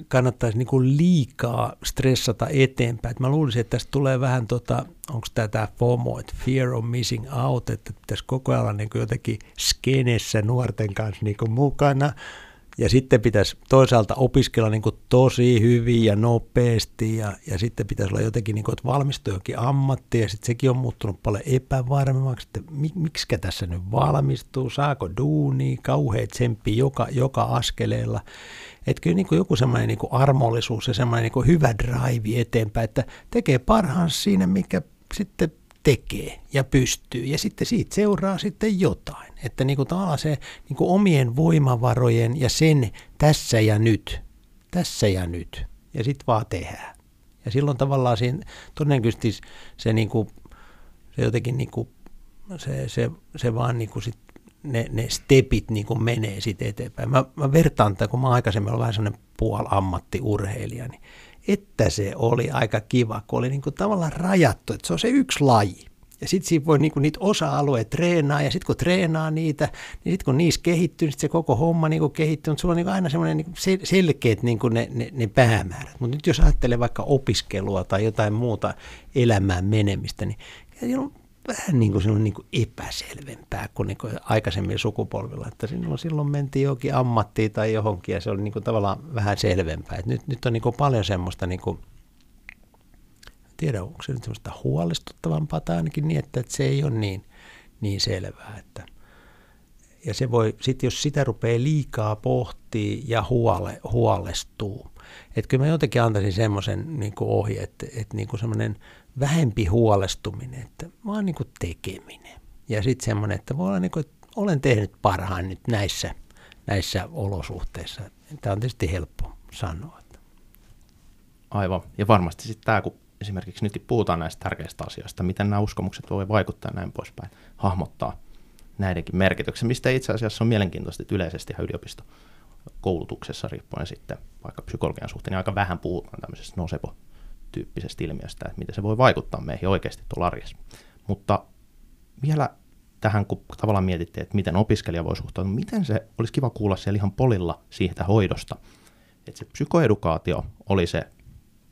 kannattaisi niin liikaa stressata eteenpäin. Et mä luulisin, että tästä tulee vähän, tota, onko tämä FOMO, että fear of missing out, että pitäisi koko ajan niin jotenkin skenessä nuorten kanssa niin mukana. Ja sitten pitäisi toisaalta opiskella niin kuin tosi hyvin ja nopeasti ja, ja sitten pitäisi olla jotenkin, niin kuin, että valmistuu jokin ammatti ja sitten sekin on muuttunut paljon epävarmemmaksi, että miksi tässä nyt valmistuu, saako duuni, kauheat tsemppi joka, joka askeleella. Että kyllä niin kuin joku semmoinen niin armollisuus ja semmoinen niin hyvä drive eteenpäin, että tekee parhaansa siinä, mikä sitten tekee ja pystyy. Ja sitten siitä seuraa sitten jotain. Että niin kuin se niin kuin omien voimavarojen ja sen tässä ja nyt, tässä ja nyt. Ja sitten vaan tehdään. Ja silloin tavallaan siinä todennäköisesti se, niin kuin, se jotenkin niin kuin, se, se, se vaan niin kuin sit ne, ne stepit niin kuin menee sitten eteenpäin. Mä, mä vertaan, että kun mä aikaisemmin olen vähän sellainen puolammattiurheilija, niin että se oli aika kiva, kun oli niin kuin tavallaan rajattu, että se on se yksi laji. Ja sitten siinä voi niinku niitä osa-alueita treenaa, ja sitten kun treenaa niitä, niin sitten kun niissä kehittyy, niin se koko homma niinku kehittyy, mutta sulla on niinku aina semmoinen niinku sel- selkeät niinku ne, ne, ne päämäärät. Mutta nyt jos ajattelee vaikka opiskelua tai jotain muuta elämään menemistä, niin on vähän niin kuin, niin kuin epäselvempää kuin, niin kuin aikaisemmin sukupolvilla, että silloin, silloin mentiin johonkin ammattiin tai johonkin ja se oli niin kuin tavallaan vähän selvempää. Et nyt, nyt on niin kuin paljon semmoista, niin kuin, tiedä onko se nyt semmoista huolestuttavampaa tai ainakin niin, että, että se ei ole niin, niin selvää. Että, ja se voi, sit jos sitä rupeaa liikaa pohtii ja huole, huolestuu, että kyllä mä jotenkin antaisin semmoisen niin ohje, että, että niin semmoinen – vähempi huolestuminen, että vaan niin tekeminen. Ja sitten semmoinen, että voi olla niin kuin, että olen tehnyt parhaan nyt näissä, näissä olosuhteissa. Tämä on tietysti helppo sanoa. Aivan. Ja varmasti sitten tämä, kun esimerkiksi nyt puhutaan näistä tärkeistä asioista, miten nämä uskomukset voi vaikuttaa näin poispäin, hahmottaa näidenkin merkityksen, mistä itse asiassa on mielenkiintoista, että yleisesti yliopisto koulutuksessa riippuen sitten vaikka psykologian suhteen, niin aika vähän puhutaan tämmöisestä nosepo tyyppisestä ilmiöstä, että miten se voi vaikuttaa meihin oikeasti tuolla arjessa. Mutta vielä tähän, kun tavallaan mietittiin, että miten opiskelija voi suhtautua, miten se olisi kiva kuulla siellä ihan polilla siitä hoidosta. Että se psykoedukaatio oli se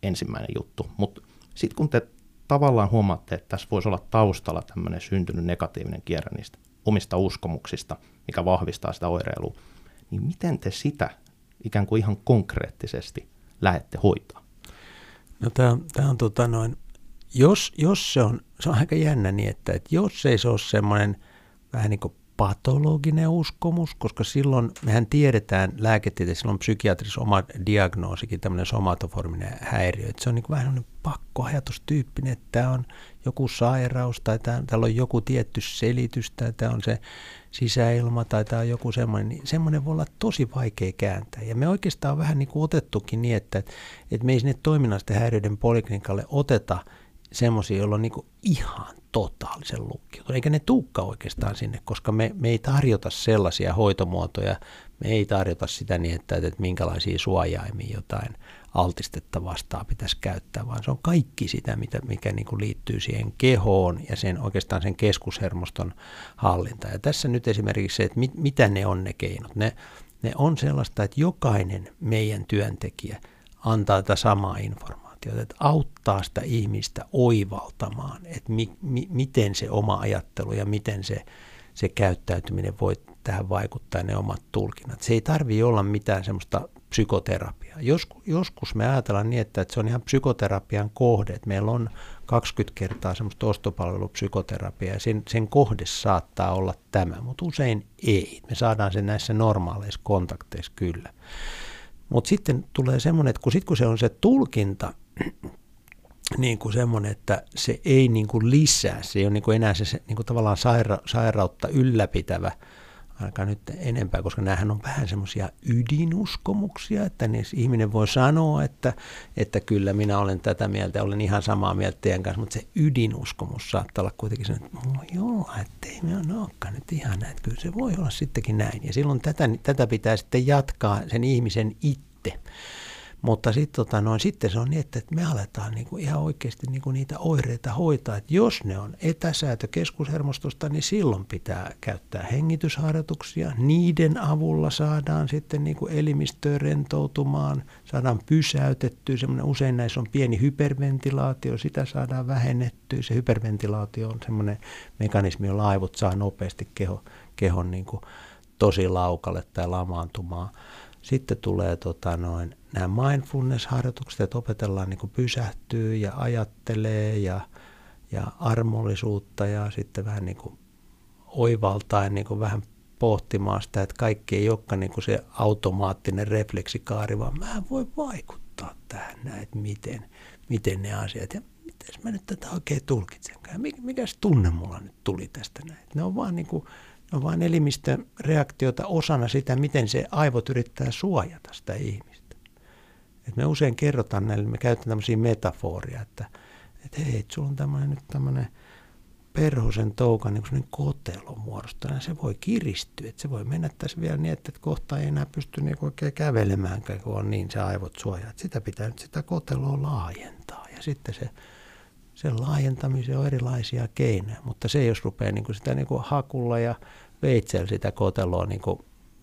ensimmäinen juttu, mutta sitten kun te tavallaan huomaatte, että tässä voisi olla taustalla tämmöinen syntynyt negatiivinen kierre niistä omista uskomuksista, mikä vahvistaa sitä oireilua, niin miten te sitä ikään kuin ihan konkreettisesti lähette hoitaa? No tämä on, on tota noin, jos, jos se on, se on aika jännä niin, että, että jos ei se ole semmoinen vähän niin kuin patologinen uskomus, koska silloin mehän tiedetään lääketieteessä, silloin psykiatrisessa oma diagnoosikin, tämmöinen somatoforminen häiriö, että se on niin vähän pakkoajatustyyppinen, että tämä on joku sairaus tai tämä, täällä on joku tietty selitys tai tämä on se sisäilma tai tämä on joku semmoinen, niin semmoinen voi olla tosi vaikea kääntää. Ja me oikeastaan on vähän niin kuin otettukin niin, että, että me ei sinne toiminnallisten häiriöiden poliklinikalle oteta semmoisia, joilla on niin kuin ihan totaalisen lukkiutunut. Eikä ne tuukka oikeastaan sinne, koska me, me ei tarjota sellaisia hoitomuotoja, me ei tarjota sitä niin, että, että minkälaisia suojaimia jotain altistetta vastaan pitäisi käyttää, vaan se on kaikki sitä, mitä, mikä niin kuin liittyy siihen kehoon ja sen, oikeastaan sen keskushermoston hallinta. Ja tässä nyt esimerkiksi se, että mit, mitä ne on ne keinot. Ne, ne on sellaista, että jokainen meidän työntekijä antaa tätä samaa informaatiota, että auttaa sitä ihmistä oivaltamaan, että mi, mi, miten se oma ajattelu ja miten se, se käyttäytyminen voi tähän vaikuttaa ne omat tulkinnat. Se ei tarvitse olla mitään semmoista psykoterapiaa. Joskus, joskus me ajatellaan niin, että, että se on ihan psykoterapian kohde, että meillä on 20 kertaa semmoista ostopalvelupsykoterapiaa ja sen, sen kohde saattaa olla tämä, mutta usein ei. Me saadaan se näissä normaaleissa kontakteissa kyllä. Mutta sitten tulee semmoinen, että kun, sit kun se on se tulkinta, niin kuin semmoinen, että se ei niin kuin lisää, se ei ole niin kuin enää se, se niin kuin tavallaan saira, sairautta ylläpitävä – ainakaan nyt enempää, koska näähän on vähän semmoisia ydinuskomuksia, että niin ihminen voi sanoa, että, että kyllä minä olen tätä mieltä, olen ihan samaa mieltä teidän kanssa, mutta se ydinuskomus saattaa olla kuitenkin se, että no joo, ettei me olekaan nyt ihan näin, että kyllä se voi olla sittenkin näin. Ja silloin tätä, tätä pitää sitten jatkaa sen ihmisen itse. Mutta sit, tota, noin, sitten se on niin, että me aletaan niinku ihan oikeasti niinku niitä oireita hoitaa. Että jos ne on etäsäätö keskushermostosta, niin silloin pitää käyttää hengitysharjoituksia. Niiden avulla saadaan sitten niinku elimistöä rentoutumaan, saadaan pysäytettyä. Semmoinen, usein näissä on pieni hyperventilaatio, sitä saadaan vähennettyä. Se hyperventilaatio on semmoinen mekanismi, jolla aivot saa nopeasti keho, kehon niinku tosi laukalle tai lamaantumaan. Sitten tulee tota noin, nämä mindfulness-harjoitukset, että opetellaan niin kuin pysähtyy ja ajattelee ja, ja armollisuutta ja sitten vähän niin kuin oivaltaen niin kuin vähän pohtimaan sitä, että kaikki ei olekaan niin kuin se automaattinen refleksikaari, vaan mä voin vaikuttaa tähän näin, että miten, miten ne asiat ja miten mä nyt tätä oikein tulkitsenkaan. Mikä, mikä tunne mulla nyt tuli tästä näin. Ne on vaan niin kuin on vain elimistön reaktiota osana sitä, miten se aivot yrittää suojata sitä ihmistä. Et me usein kerrotaan näille, me käytetään tämmöisiä metaforia, että, että hei, sulla on tämmöinen nyt tämmöinen perhosen toukan niin kotelo muodostaa, se voi kiristyä, että se voi mennä tässä vielä niin, että kohta ei enää pysty niin oikein kävelemään, kun on niin se aivot suojaa. Sitä pitää nyt sitä koteloa laajentaa ja sitten se sen laajentamiseen on erilaisia keinoja, mutta se jos rupeaa niin kuin sitä niin kuin hakulla ja veitsellä sitä koteloa niin kuin,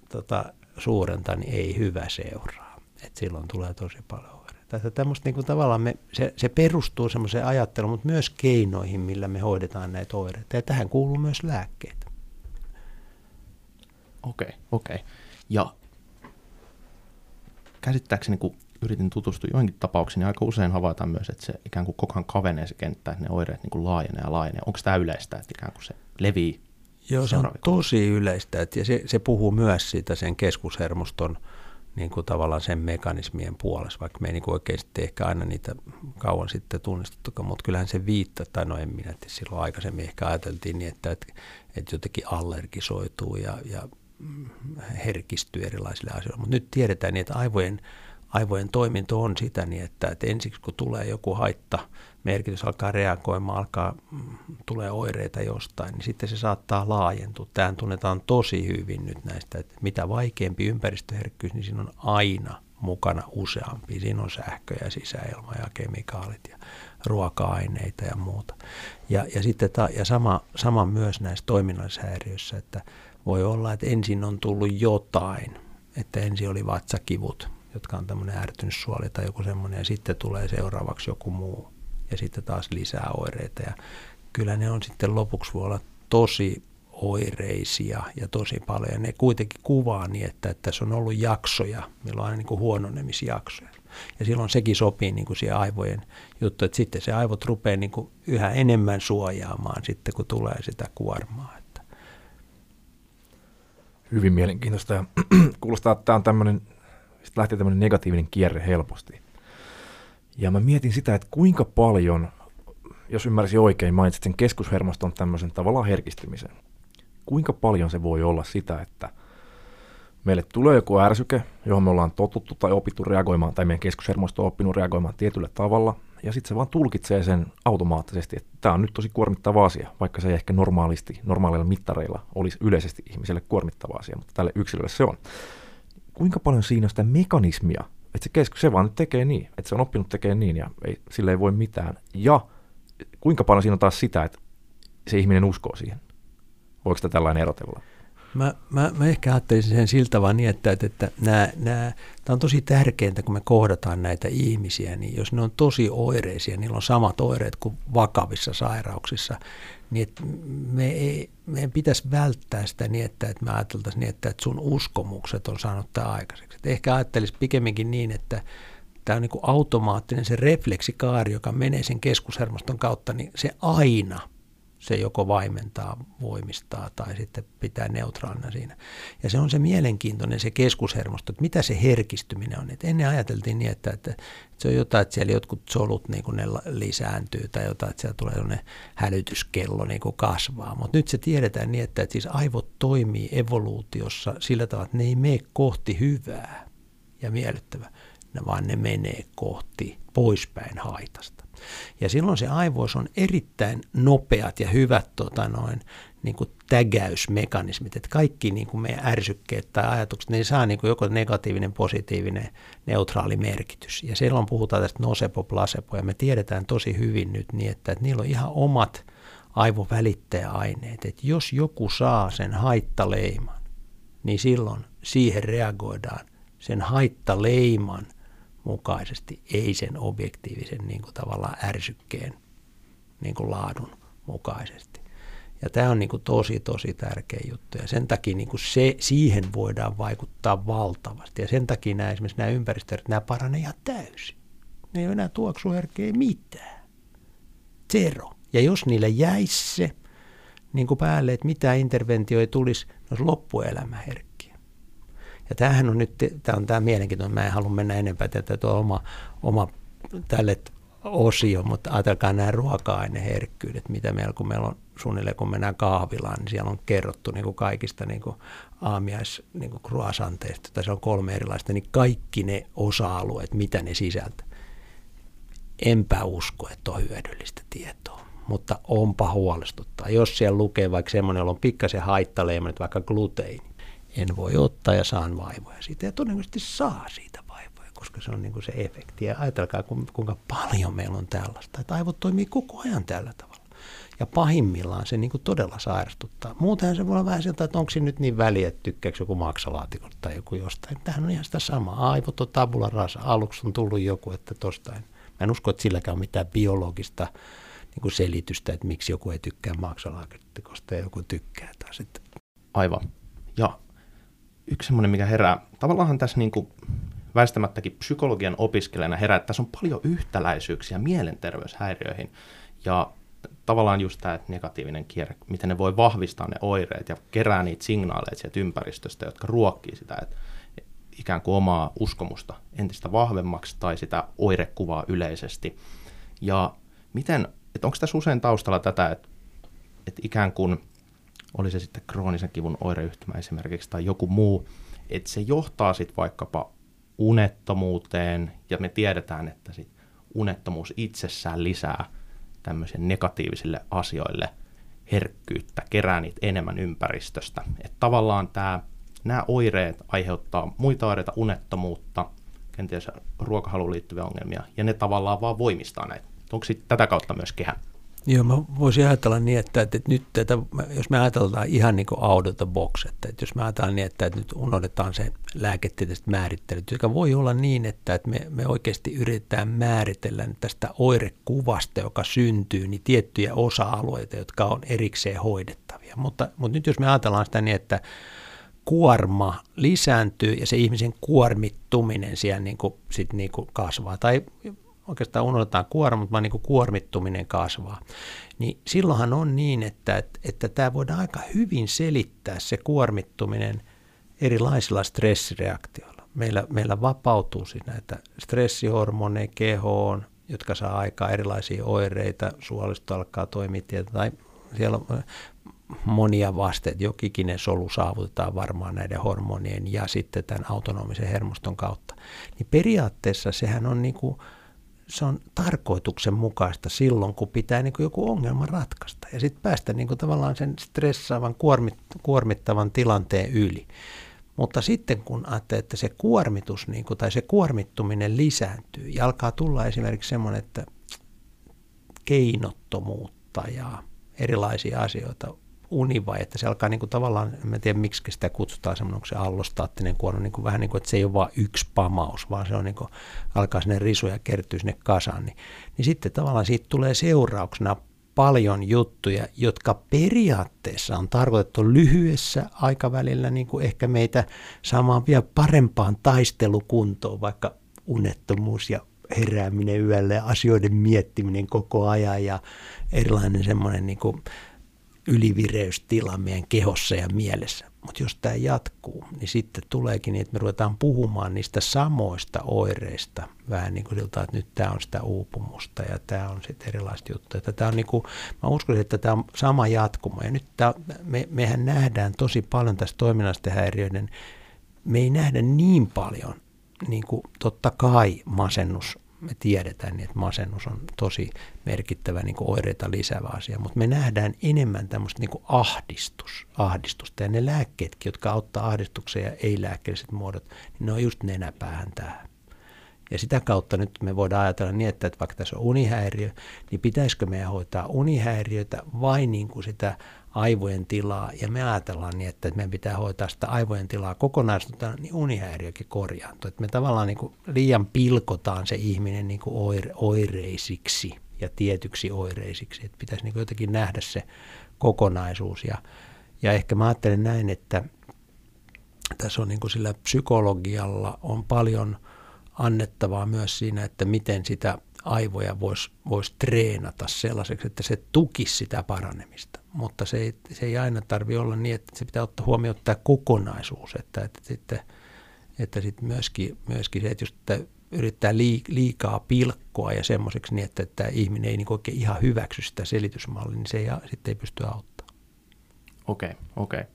tota, suurenta, niin ei hyvä seuraa. Et silloin tulee tosi paljon oireita. Tämmöistä niin kuin tavallaan me, se, se perustuu semmoiseen ajatteluun, mutta myös keinoihin, millä me hoidetaan näitä oireita. Ja tähän kuuluu myös lääkkeitä. Okei, okay, okei. Okay. Ja käsittääkseni, kun yritin tutustua joihinkin tapauksiin, niin aika usein havaitaan myös, että se ikään kuin koko ajan kavenee se kenttä, että ne oireet niin kuin laajenee ja laajenee. Onko tämä yleistä, että ikään kuin se levii Joo, se on tosi yleistä, että ja se, se puhuu myös siitä sen keskushermoston niin kuin tavallaan sen mekanismien puolesta, vaikka me ei niin kuin oikeasti ehkä aina niitä kauan sitten tunnistettu, mutta kyllähän se viittaa, tai no en minä, että silloin aikaisemmin ehkä ajateltiin niin, että, että, että jotenkin allergisoituu ja, ja herkistyy erilaisille asioille, mutta nyt tiedetään niin, että aivojen aivojen toiminto on sitä niin, että, että ensiksi kun tulee joku haitta, merkitys alkaa reagoimaan, alkaa, mm, tulee oireita jostain, niin sitten se saattaa laajentua. Tämä tunnetaan tosi hyvin nyt näistä, että mitä vaikeampi ympäristöherkkyys, niin siinä on aina mukana useampi. Siinä on sähkö ja sisäilma ja kemikaalit ja ruoka-aineita ja muuta. Ja, ja, sitten ta, ja sama, sama myös näissä toiminnallisissa että voi olla, että ensin on tullut jotain, että ensin oli vatsakivut, jotka on tämmöinen ärtynyt tai joku semmoinen, ja sitten tulee seuraavaksi joku muu, ja sitten taas lisää oireita. Ja kyllä ne on sitten lopuksi voi olla tosi oireisia ja tosi paljon. Ja ne kuitenkin kuvaa niin, että, että tässä on ollut jaksoja, milloin on aina niin kuin huononemisjaksoja. Ja silloin sekin sopii niin kuin siihen aivojen juttu, että sitten se aivot rupeaa niin kuin yhä enemmän suojaamaan sitten, kun tulee sitä kuormaa. Että. Hyvin mielenkiintoista kuulostaa, että tämä on tämmöinen lähtee tämmöinen negatiivinen kierre helposti. Ja mä mietin sitä, että kuinka paljon, jos ymmärsin oikein, mainitsit sen keskushermoston tämmöisen tavallaan herkistymisen. Kuinka paljon se voi olla sitä, että meille tulee joku ärsyke, johon me ollaan totuttu tai opittu reagoimaan, tai meidän keskushermosto on oppinut reagoimaan tietyllä tavalla, ja sitten se vaan tulkitsee sen automaattisesti, että tämä on nyt tosi kuormittava asia, vaikka se ei ehkä normaalisti, normaaleilla mittareilla olisi yleisesti ihmiselle kuormittava asia, mutta tälle yksilölle se on kuinka paljon siinä on sitä mekanismia, että se, keskus, se vaan tekee niin, että se on oppinut tekemään niin ja ei, sille ei voi mitään. Ja kuinka paljon siinä on taas sitä, että se ihminen uskoo siihen. Voiko sitä tällainen erotella? Mä, mä, mä ehkä ajattelisin sen siltä vaan niin, että, että, että nämä, nämä, tämä on tosi tärkeää, kun me kohdataan näitä ihmisiä, niin jos ne on tosi oireisia, niillä on samat oireet kuin vakavissa sairauksissa, niin että me ei, meidän pitäisi välttää sitä niin, että, että me ajateltaisiin niin, että, että sun uskomukset on saanut tämä aikaiseksi. Että ehkä ajattelisi pikemminkin niin, että tämä on niin kuin automaattinen se refleksikaari, joka menee sen keskushermoston kautta, niin se aina – se joko vaimentaa, voimistaa tai sitten pitää neutraalina siinä. Ja se on se mielenkiintoinen se keskushermosto, että mitä se herkistyminen on. Et ennen ajateltiin niin, että, että, se on jotain, että siellä jotkut solut niin kuin ne lisääntyy tai jotain, että siellä tulee sellainen hälytyskello niin kuin kasvaa. Mutta nyt se tiedetään niin, että, että siis aivot toimii evoluutiossa sillä tavalla, että ne ei mene kohti hyvää ja miellyttävää. vaan ne menee kohti poispäin haitasta. Ja silloin se aivois on erittäin nopeat ja hyvät tota noin, niin kuin tägäysmekanismit, että kaikki niin kuin meidän ärsykkeet tai ajatukset, ne saa niin kuin joko negatiivinen, positiivinen, neutraali merkitys. Ja silloin puhutaan tästä nocebo, placebo, ja me tiedetään tosi hyvin nyt niin, että, että niillä on ihan omat aivovälittäjäaineet. Että jos joku saa sen haittaleiman, niin silloin siihen reagoidaan sen haittaleiman mukaisesti, ei sen objektiivisen niin kuin tavallaan ärsykkeen niin kuin laadun mukaisesti. Ja tämä on niin kuin tosi, tosi tärkeä juttu. Ja sen takia niin kuin se, siihen voidaan vaikuttaa valtavasti. Ja sen takia nämä, esimerkiksi nämä ympäristöt, nämä paranee ihan täysin. Ne ei ole enää tuoksuherkkeä mitään. Zero. Ja jos niille jäisi se niin kuin päälle, että mitään interventio ei tulisi, ne olisi loppuelämä. Ja tämähän on nyt, tämä on tämä mielenkiintoinen, mä en halua mennä enempää, että tuo oma, oma tälle osio, mutta ajatelkaa nämä ruoka-aineherkkyydet, mitä meillä, kun meillä on suunnilleen, kun mennään kahvilaan, niin siellä on kerrottu niin kuin kaikista niin kuin aamiais niin kuin croissanteista, tai se on kolme erilaista, niin kaikki ne osa-alueet, mitä ne sisältää. Enpä usko, että on hyödyllistä tietoa, mutta onpa huolestuttaa. Jos siellä lukee vaikka semmoinen, jolla on pikkasen haittaleima, vaikka gluteini, en voi ottaa ja saan vaivoja siitä, ja todennäköisesti saa siitä koska se on niin kuin se efekti. Ja ajatelkaa, kuinka paljon meillä on tällaista, että aivot toimii koko ajan tällä tavalla. Ja pahimmillaan se niin kuin todella sairastuttaa. Muutenhan se voi olla vähän sieltä, että onko se nyt niin väliä, että tykkääkö joku maksalaatikosta tai joku jostain. Tämähän on ihan sitä samaa. Aivot on tabula rasa. Aluksi on tullut joku, että tostain. Mä en usko, että silläkään on mitään biologista niin kuin selitystä, että miksi joku ei tykkää maksalaatikosta ja joku tykkää taas. Aivan. Ja yksi semmoinen, mikä herää, tavallaan tässä niin kuin väistämättäkin psykologian opiskelijana herää, että tässä on paljon yhtäläisyyksiä mielenterveyshäiriöihin. Ja tavallaan just tämä negatiivinen kierre, miten ne voi vahvistaa ne oireet ja kerää niitä signaaleja sieltä ympäristöstä, jotka ruokkii sitä, että ikään kuin omaa uskomusta entistä vahvemmaksi tai sitä oirekuvaa yleisesti. Ja miten, että onko tässä usein taustalla tätä, että, että ikään kuin oli se sitten kroonisen kivun oireyhtymä esimerkiksi tai joku muu, että se johtaa sitten vaikkapa unettomuuteen, ja me tiedetään, että sit unettomuus itsessään lisää tämmöisen negatiivisille asioille herkkyyttä, kerää niitä enemmän ympäristöstä. Että tavallaan tämä, nämä oireet aiheuttaa muita oireita, unettomuutta, kenties ruokahaluun liittyviä ongelmia, ja ne tavallaan vaan voimistaa näitä. Onko sitten tätä kautta myös kehä? Joo, mä voisin ajatella niin, että, että nyt tätä, jos me ajatellaan ihan niin kuin out of the box, että, että jos me ajatellaan niin, että, että nyt unohdetaan se lääketieteelliset määrittelyt, joka voi olla niin, että, että me, me oikeasti yritetään määritellä tästä oirekuvasta, joka syntyy, niin tiettyjä osa-alueita, jotka on erikseen hoidettavia. Mutta, mutta nyt jos me ajatellaan sitä niin, että kuorma lisääntyy ja se ihmisen kuormittuminen siellä niin kuin, sit niin kuin kasvaa, tai oikeastaan unohdetaan kuorma, mutta vaan niin kuin kuormittuminen kasvaa. Niin silloinhan on niin, että, että, että tämä voidaan aika hyvin selittää se kuormittuminen erilaisilla stressireaktioilla. Meillä, meillä vapautuu siis näitä stressihormoneja kehoon, jotka saa aikaa erilaisia oireita, suolisto alkaa toimia tai siellä on monia vasteita, jokikinen solu saavutetaan varmaan näiden hormonien ja sitten tämän autonomisen hermoston kautta. Niin periaatteessa sehän on niin kuin se on tarkoituksenmukaista silloin, kun pitää niin kuin joku ongelma ratkaista ja sitten päästä niin kuin tavallaan sen stressaavan, kuormit, kuormittavan tilanteen yli. Mutta sitten kun ajattelee, että se kuormitus niin kuin, tai se kuormittuminen lisääntyy ja alkaa tulla esimerkiksi semmoinen, että keinottomuutta ja erilaisia asioita univaje, että se alkaa niin kuin tavallaan, en tiedä miksi sitä kutsutaan semmoinen, se allostaattinen kuono, niin kuin vähän niin kuin, että se ei ole vain yksi pamaus, vaan se on niin kuin, alkaa sinne risuja kertyy sinne kasaan, niin, niin sitten tavallaan siitä tulee seurauksena paljon juttuja, jotka periaatteessa on tarkoitettu lyhyessä aikavälillä niin kuin ehkä meitä saamaan vielä parempaan taistelukuntoon, vaikka unettomuus ja herääminen yöllä ja asioiden miettiminen koko ajan ja erilainen semmoinen niin kuin ylivireystila meidän kehossa ja mielessä. Mutta jos tämä jatkuu, niin sitten tuleekin niin, että me ruvetaan puhumaan niistä samoista oireista, vähän niin kuin siltä, että nyt tämä on sitä uupumusta ja tämä on sitten erilaista juttuja. Tämä on niin kuin, mä uskon, että tämä on sama jatkumo. Ja nyt tämä, me, mehän nähdään tosi paljon tästä toiminnallisten häiriöiden, me ei nähdä niin paljon niin kuin, totta kai masennus, me tiedetään, niin että masennus on tosi merkittävä niin kuin oireita lisäävä asia, mutta me nähdään enemmän tämmöistä niin kuin ahdistus, ahdistusta. Ja ne lääkkeetkin, jotka auttaa ahdistukseen ja ei-lääkkeelliset muodot, niin ne on just nenäpäähän tähän. Ja sitä kautta nyt me voidaan ajatella niin, että vaikka tässä on unihäiriö, niin pitäisikö meidän hoitaa unihäiriötä vai niin kuin sitä aivojen tilaa. Ja me ajatellaan niin, että meidän pitää hoitaa sitä aivojen tilaa kokonaisuutta, niin unihäiriökin korjaantuu. Että me tavallaan niin kuin liian pilkotaan se ihminen niin kuin oire, oireisiksi ja tietyksi oireisiksi. Että pitäisi niin kuin jotenkin nähdä se kokonaisuus. Ja, ja ehkä mä ajattelen näin, että tässä on niin kuin sillä psykologialla on paljon – annettavaa myös siinä, että miten sitä aivoja voisi vois treenata sellaiseksi, että se tukisi sitä paranemista. Mutta se ei, se ei aina tarvi olla niin, että se pitää ottaa huomioon tämä kokonaisuus, että, että sitten että sitten myöskin, myöskin se, että just että yrittää liikaa pilkkoa ja semmoiseksi niin, että, että ihminen ei niin oikein ihan hyväksy sitä selitysmallia, niin se ei, sitten ei pysty auttamaan. Okei, okay, okei. Okay.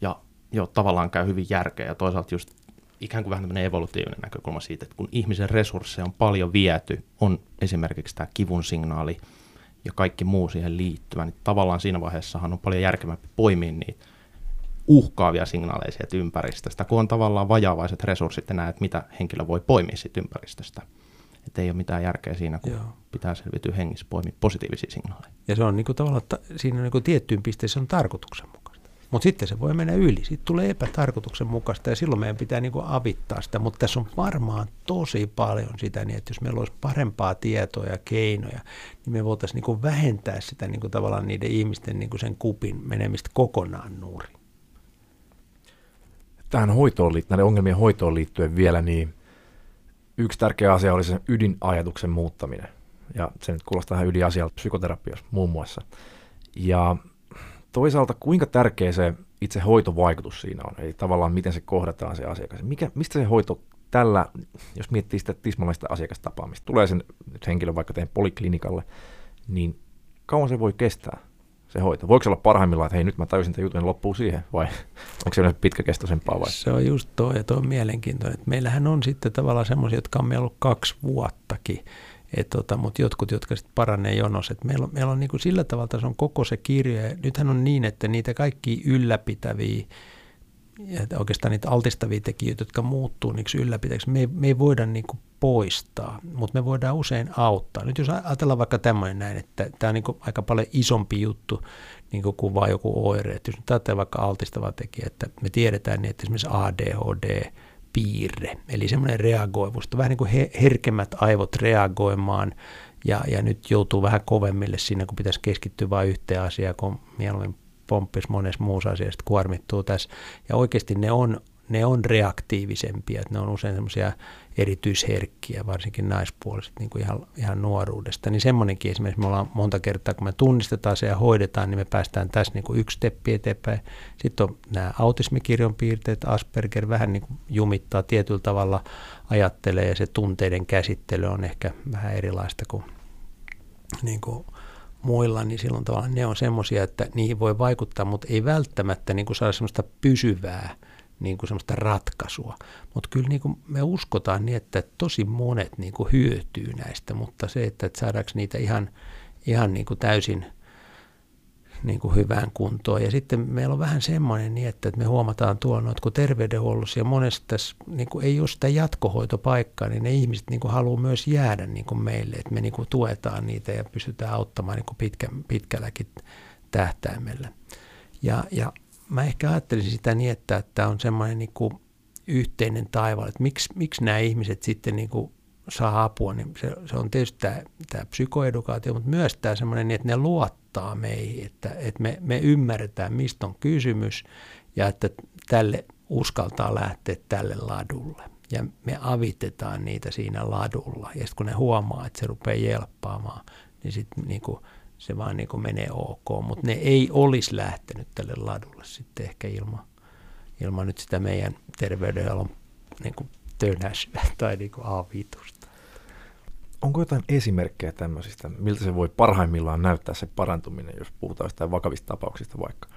Ja jo tavallaan käy hyvin järkeä ja toisaalta just ikään kuin vähän tämmöinen evolutiivinen näkökulma siitä, että kun ihmisen resursseja on paljon viety, on esimerkiksi tämä kivun signaali ja kaikki muu siihen liittyvä, niin tavallaan siinä vaiheessahan on paljon järkevämpi poimia niitä uhkaavia signaaleja sieltä ympäristöstä, kun on tavallaan vajavaiset resurssit ja näet, mitä henkilö voi poimia siitä ympäristöstä. Että ei ole mitään järkeä siinä, kun Joo. pitää selviytyä hengissä poimia positiivisia signaaleja. Ja se on niin kuin tavallaan, siinä niin kuin tiettyyn pisteeseen on tarkoituksenmukaista. Mutta sitten se voi mennä yli. Sitten tulee epätarkoituksenmukaista ja silloin meidän pitää niinku avittaa sitä. Mutta tässä on varmaan tosi paljon sitä, niin että jos meillä olisi parempaa tietoa ja keinoja, niin me voitaisiin niinku vähentää sitä niinku tavallaan niiden ihmisten niinku sen kupin menemistä kokonaan nuuri. Tähän hoitoon, näiden ongelmien hoitoon liittyen vielä, niin yksi tärkeä asia oli sen ydinajatuksen muuttaminen. Ja se nyt kuulostaa tähän ydinasialta psykoterapiassa muun muassa. Ja toisaalta kuinka tärkeä se itse hoitovaikutus siinä on, eli tavallaan miten se kohdataan se asiakas. Mikä, mistä se hoito tällä, jos miettii sitä tismalaista asiakastapaamista, tulee sen nyt henkilö vaikka teidän poliklinikalle, niin kauan se voi kestää se hoito? Voiko se olla parhaimmillaan, että hei nyt mä tajusin tämän jutun loppuu siihen, vai onko se yleensä pitkäkestoisempaa vai? Se on just toi, ja toi on mielenkiintoinen. Meillähän on sitten tavallaan semmoisia, jotka on meillä ollut kaksi vuottakin, et tota, mutta jotkut, jotka sitten paranee jonossa. Et meillä on, meillä on niinku sillä tavalla, se on koko se kirja. Ja nythän on niin, että niitä kaikki ylläpitäviä, ja oikeastaan niitä altistavia tekijöitä, jotka muuttuu niiksi ylläpitäjiksi, me ei, me ei voida niinku poistaa, mutta me voidaan usein auttaa. Nyt jos ajatellaan vaikka tämmöinen näin, että tämä on niinku aika paljon isompi juttu niinku kuin vain joku oire. Et jos nyt ajatellaan vaikka altistava tekijä, että me tiedetään, niin että esimerkiksi ADHD, piirre, eli semmoinen reagoivuus, vähän niin kuin herkemmät aivot reagoimaan ja, ja nyt joutuu vähän kovemmille siinä, kun pitäisi keskittyä vain yhteen asiaan, kun mieluummin pomppisi monessa muussa asiassa, kuormittuu tässä. Ja oikeasti ne on ne on reaktiivisempia, että ne on usein semmoisia erityisherkkiä, varsinkin naispuoliset niin kuin ihan, ihan nuoruudesta. Niin semmoinenkin esimerkiksi me ollaan monta kertaa, kun me tunnistetaan se ja hoidetaan, niin me päästään tässä niin kuin yksi steppi eteenpäin. Sitten on nämä autismikirjon piirteet, Asperger vähän niin kuin jumittaa tietyllä tavalla, ajattelee ja se tunteiden käsittely on ehkä vähän erilaista kuin, niin kuin muilla, niin silloin tavallaan ne on semmoisia, että niihin voi vaikuttaa, mutta ei välttämättä niin kuin saada semmoista pysyvää niin kuin semmoista ratkaisua. Mutta kyllä niin kuin me uskotaan niin, että tosi monet niin kuin hyötyy näistä, mutta se, että, saadaanko niitä ihan, ihan niin kuin täysin niin kuin hyvään kuntoon. Ja sitten meillä on vähän semmoinen niin, että, että me huomataan tuolla, että kun terveydenhuollossa ja monesti tässä niin kuin ei ole sitä jatkohoitopaikkaa, niin ne ihmiset niin kuin haluaa myös jäädä niin kuin meille, että me niin kuin tuetaan niitä ja pystytään auttamaan niin kuin pitkä, pitkälläkin tähtäimellä. Ja, ja mä ehkä ajattelisin sitä niin, että tämä on semmoinen niin kuin yhteinen taivaalla, että miksi, miksi nämä ihmiset sitten niin kuin saa apua, niin se, se on tietysti tämä, tämä psykoedukaatio, mutta myös tämä semmoinen, että ne luottaa meihin, että, että me, me ymmärretään, mistä on kysymys ja että tälle uskaltaa lähteä tälle ladulle. Ja me avitetaan niitä siinä ladulla. Ja sitten kun ne huomaa, että se rupeaa jelppaamaan, niin sitten niin kuin se vaan niin kuin menee ok, mutta ne ei olisi lähtenyt tälle ladulle sitten ehkä ilman, ilman nyt sitä meidän terveydenhuollon niin kuin tönäsyä tai niin kuin A5. Onko jotain esimerkkejä tämmöisistä, miltä se voi parhaimmillaan näyttää se parantuminen, jos puhutaan sitä vakavista tapauksista vaikka?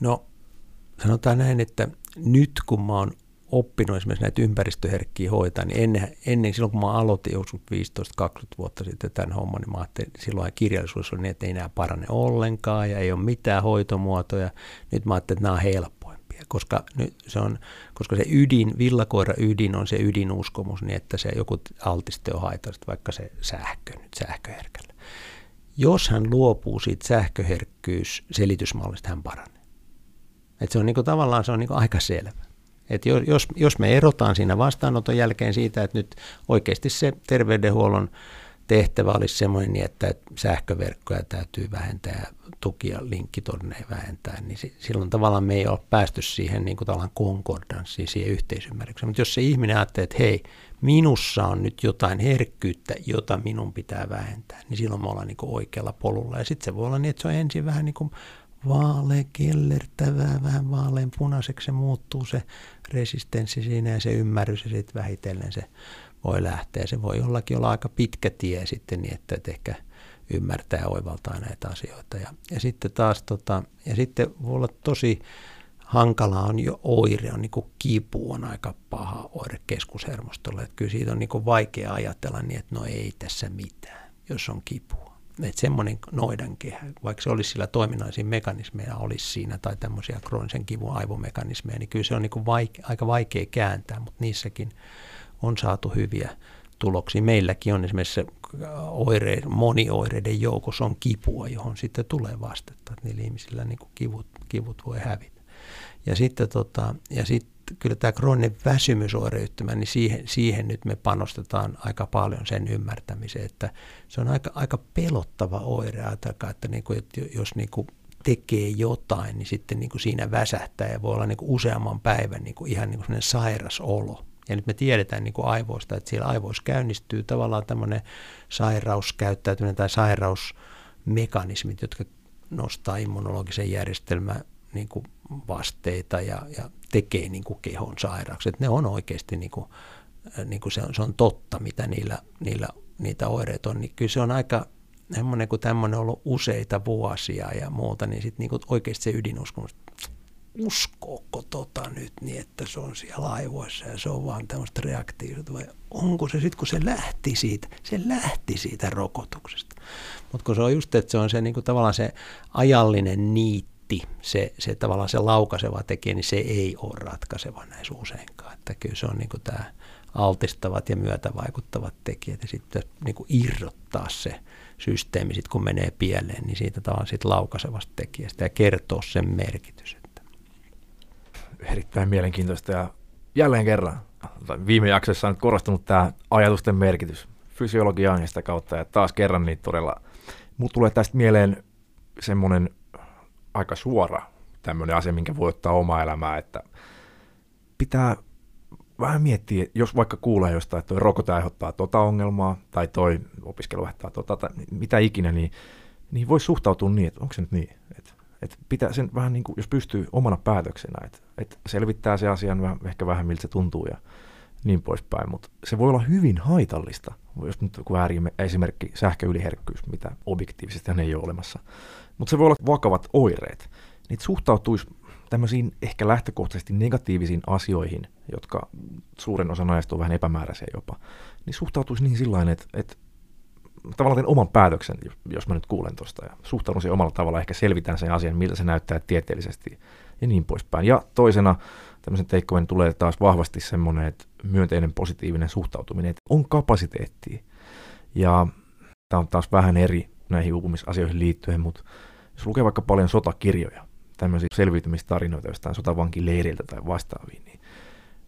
No sanotaan näin, että nyt kun mä oon oppinut esimerkiksi näitä ympäristöherkkiä hoitaa, niin ennen, ennen silloin kun mä aloitin joskus 15-20 vuotta sitten tämän homman, niin mä ajattelin, että silloin kirjallisuus oli niin, että ei enää parane ollenkaan ja ei ole mitään hoitomuotoja. Nyt mä ajattelin, että nämä on helpoimpia, koska, nyt se, on, koska se ydin, villakoira ydin on se ydinuskomus, niin että se joku altiste on haitallista, vaikka se sähkö nyt sähköherkällä. Jos hän luopuu siitä sähköherkkyys selitysmallista, hän paranee. Et se on niinku, tavallaan se on niinku aika selvä. Et jos, jos me erotaan siinä vastaanoton jälkeen siitä, että nyt oikeasti se terveydenhuollon tehtävä olisi semmoinen, niin että sähköverkkoja täytyy vähentää tukia linkkitorneja vähentää, niin silloin tavallaan me ei ole päästy siihen niin kuin konkordanssiin, siihen yhteisymmärrykseen. Mutta jos se ihminen ajattelee, että hei, minussa on nyt jotain herkkyyttä, jota minun pitää vähentää, niin silloin me ollaan niin kuin oikealla polulla. Ja sitten se voi olla niin, että se on ensin vähän niin kuin vaalean kellertävää, vähän vaalean punaiseksi se muuttuu se resistenssi siinä ja se ymmärrys ja sitten vähitellen se voi lähteä. Se voi jollakin olla aika pitkä tie sitten niin, että et ehkä ymmärtää ja oivaltaa näitä asioita. Ja, ja sitten taas tota, ja sitten voi olla tosi hankala on jo oire, on niin kuin kipu on aika paha oire keskushermostolle. Että kyllä siitä on niin vaikea ajatella niin, että no ei tässä mitään, jos on kipua että semmoinen noidankehä, vaikka se olisi sillä toiminnallisia mekanismeja olisi siinä tai tämmöisiä kroonisen kivun aivomekanismeja, niin kyllä se on niin kuin vaike, aika vaikea kääntää, mutta niissäkin on saatu hyviä tuloksia. Meilläkin on esimerkiksi oire, monioireiden joukossa on kipua, johon sitten tulee vastetta. Että niillä ihmisillä niin kuin kivut, kivut voi hävitä. Ja sitten, tota, ja sitten kyllä tämä krooninen väsymysoireyhtymä, niin siihen, siihen nyt me panostetaan aika paljon sen ymmärtämiseen, että se on aika, aika pelottava oire. Ajatelkaa, että, niin kuin, että jos niin kuin tekee jotain, niin sitten niin kuin siinä väsähtää ja voi olla niin kuin useamman päivän niin kuin ihan niin kuin sairas olo. Ja nyt me tiedetään niin kuin aivoista, että siellä aivoissa käynnistyy tavallaan tämmöinen sairauskäyttäytyminen tai sairausmekanismit, jotka nostaa immunologisen järjestelmän niin kuin vasteita ja, ja tekee niin kuin kehon sairaaksi. Että ne on oikeasti, niin kuin, äh, niin kuin se, on, se on totta, mitä niillä, niillä, niitä oireita on. Niin kyllä se on aika semmoinen, kun tämmöinen on ollut useita vuosia ja muuta, niin sitten niin oikeasti se ydinuskomus, uskooko tota nyt niin, että se on siellä aivoissa ja se on vaan tämmöistä reaktiivista vai onko se sitten, kun se lähti siitä, se lähti siitä rokotuksesta. Mutta kun se on just, että se on se niin kuin tavallaan se ajallinen niitti, heti se, se tavallaan se laukaiseva tekijä, niin se ei ole ratkaiseva näissä useinkaan. Että kyllä se on niin kuin tämä altistavat ja myötävaikuttavat tekijät ja sitten niin kuin irrottaa se systeemi, sit kun menee pieleen, niin siitä tavallaan sit laukaisevasta tekijästä ja kertoo sen merkitys. Että. Erittäin mielenkiintoista ja jälleen kerran viime jaksossa on nyt korostunut tämä ajatusten merkitys fysiologiaan ja sitä kautta ja taas kerran niin todella, mutta tulee tästä mieleen semmoinen aika suora tämmöinen asia, minkä voi ottaa oma elämää, että pitää vähän miettiä, jos vaikka kuulee jostain, että toi rokote aiheuttaa tota ongelmaa, tai toi opiskelu aiheuttaa tota, tai mitä ikinä, niin, niin voi suhtautua niin, että onko se nyt niin, että, että pitää sen vähän niin kuin, jos pystyy omana päätöksenä, että, että selvittää se asian vähän, ehkä vähän miltä se tuntuu ja niin poispäin, mutta se voi olla hyvin haitallista, jos nyt ääri esimerkki sähköyliherkkyys, mitä objektiivisesti ei ole olemassa, mutta se voi olla vakavat oireet. Niitä suhtautuisi tämmöisiin ehkä lähtökohtaisesti negatiivisiin asioihin, jotka suurin osa naista on vähän epämääräisiä jopa, niin suhtautuisi niin sillä että, että tavallaan teen oman päätöksen, jos mä nyt kuulen tuosta, ja suhtaudun siihen omalla tavalla, ehkä selvitän sen asian, miltä se näyttää tieteellisesti, ja niin poispäin. Ja toisena tämmöisen teikkojen tulee taas vahvasti semmoinen, että myönteinen positiivinen suhtautuminen, että on kapasiteettia. Ja tämä on taas vähän eri näihin uupumisasioihin liittyen, mutta jos lukee vaikka paljon sotakirjoja, tämmöisiä selviytymistarinoita jostain sotavankileiriltä tai vastaaviin, niin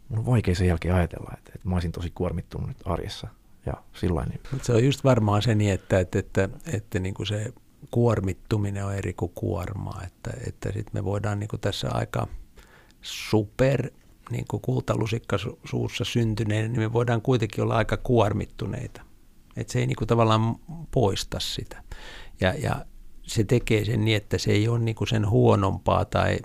mun on vaikea sen jälkeen ajatella, että, että mä olisin tosi kuormittunut nyt arjessa. Ja sillain, niin. Se on just varmaan se niin, että, että, että, että niin kuin se kuormittuminen on eri kuin kuormaa, että, että sitten me voidaan niin kuin tässä aika super niin kuin kultalusikka suussa syntyneen, niin me voidaan kuitenkin olla aika kuormittuneita. Että se ei niin kuin tavallaan poista sitä. Ja, ja se tekee sen niin, että se ei ole niin kuin sen huonompaa tai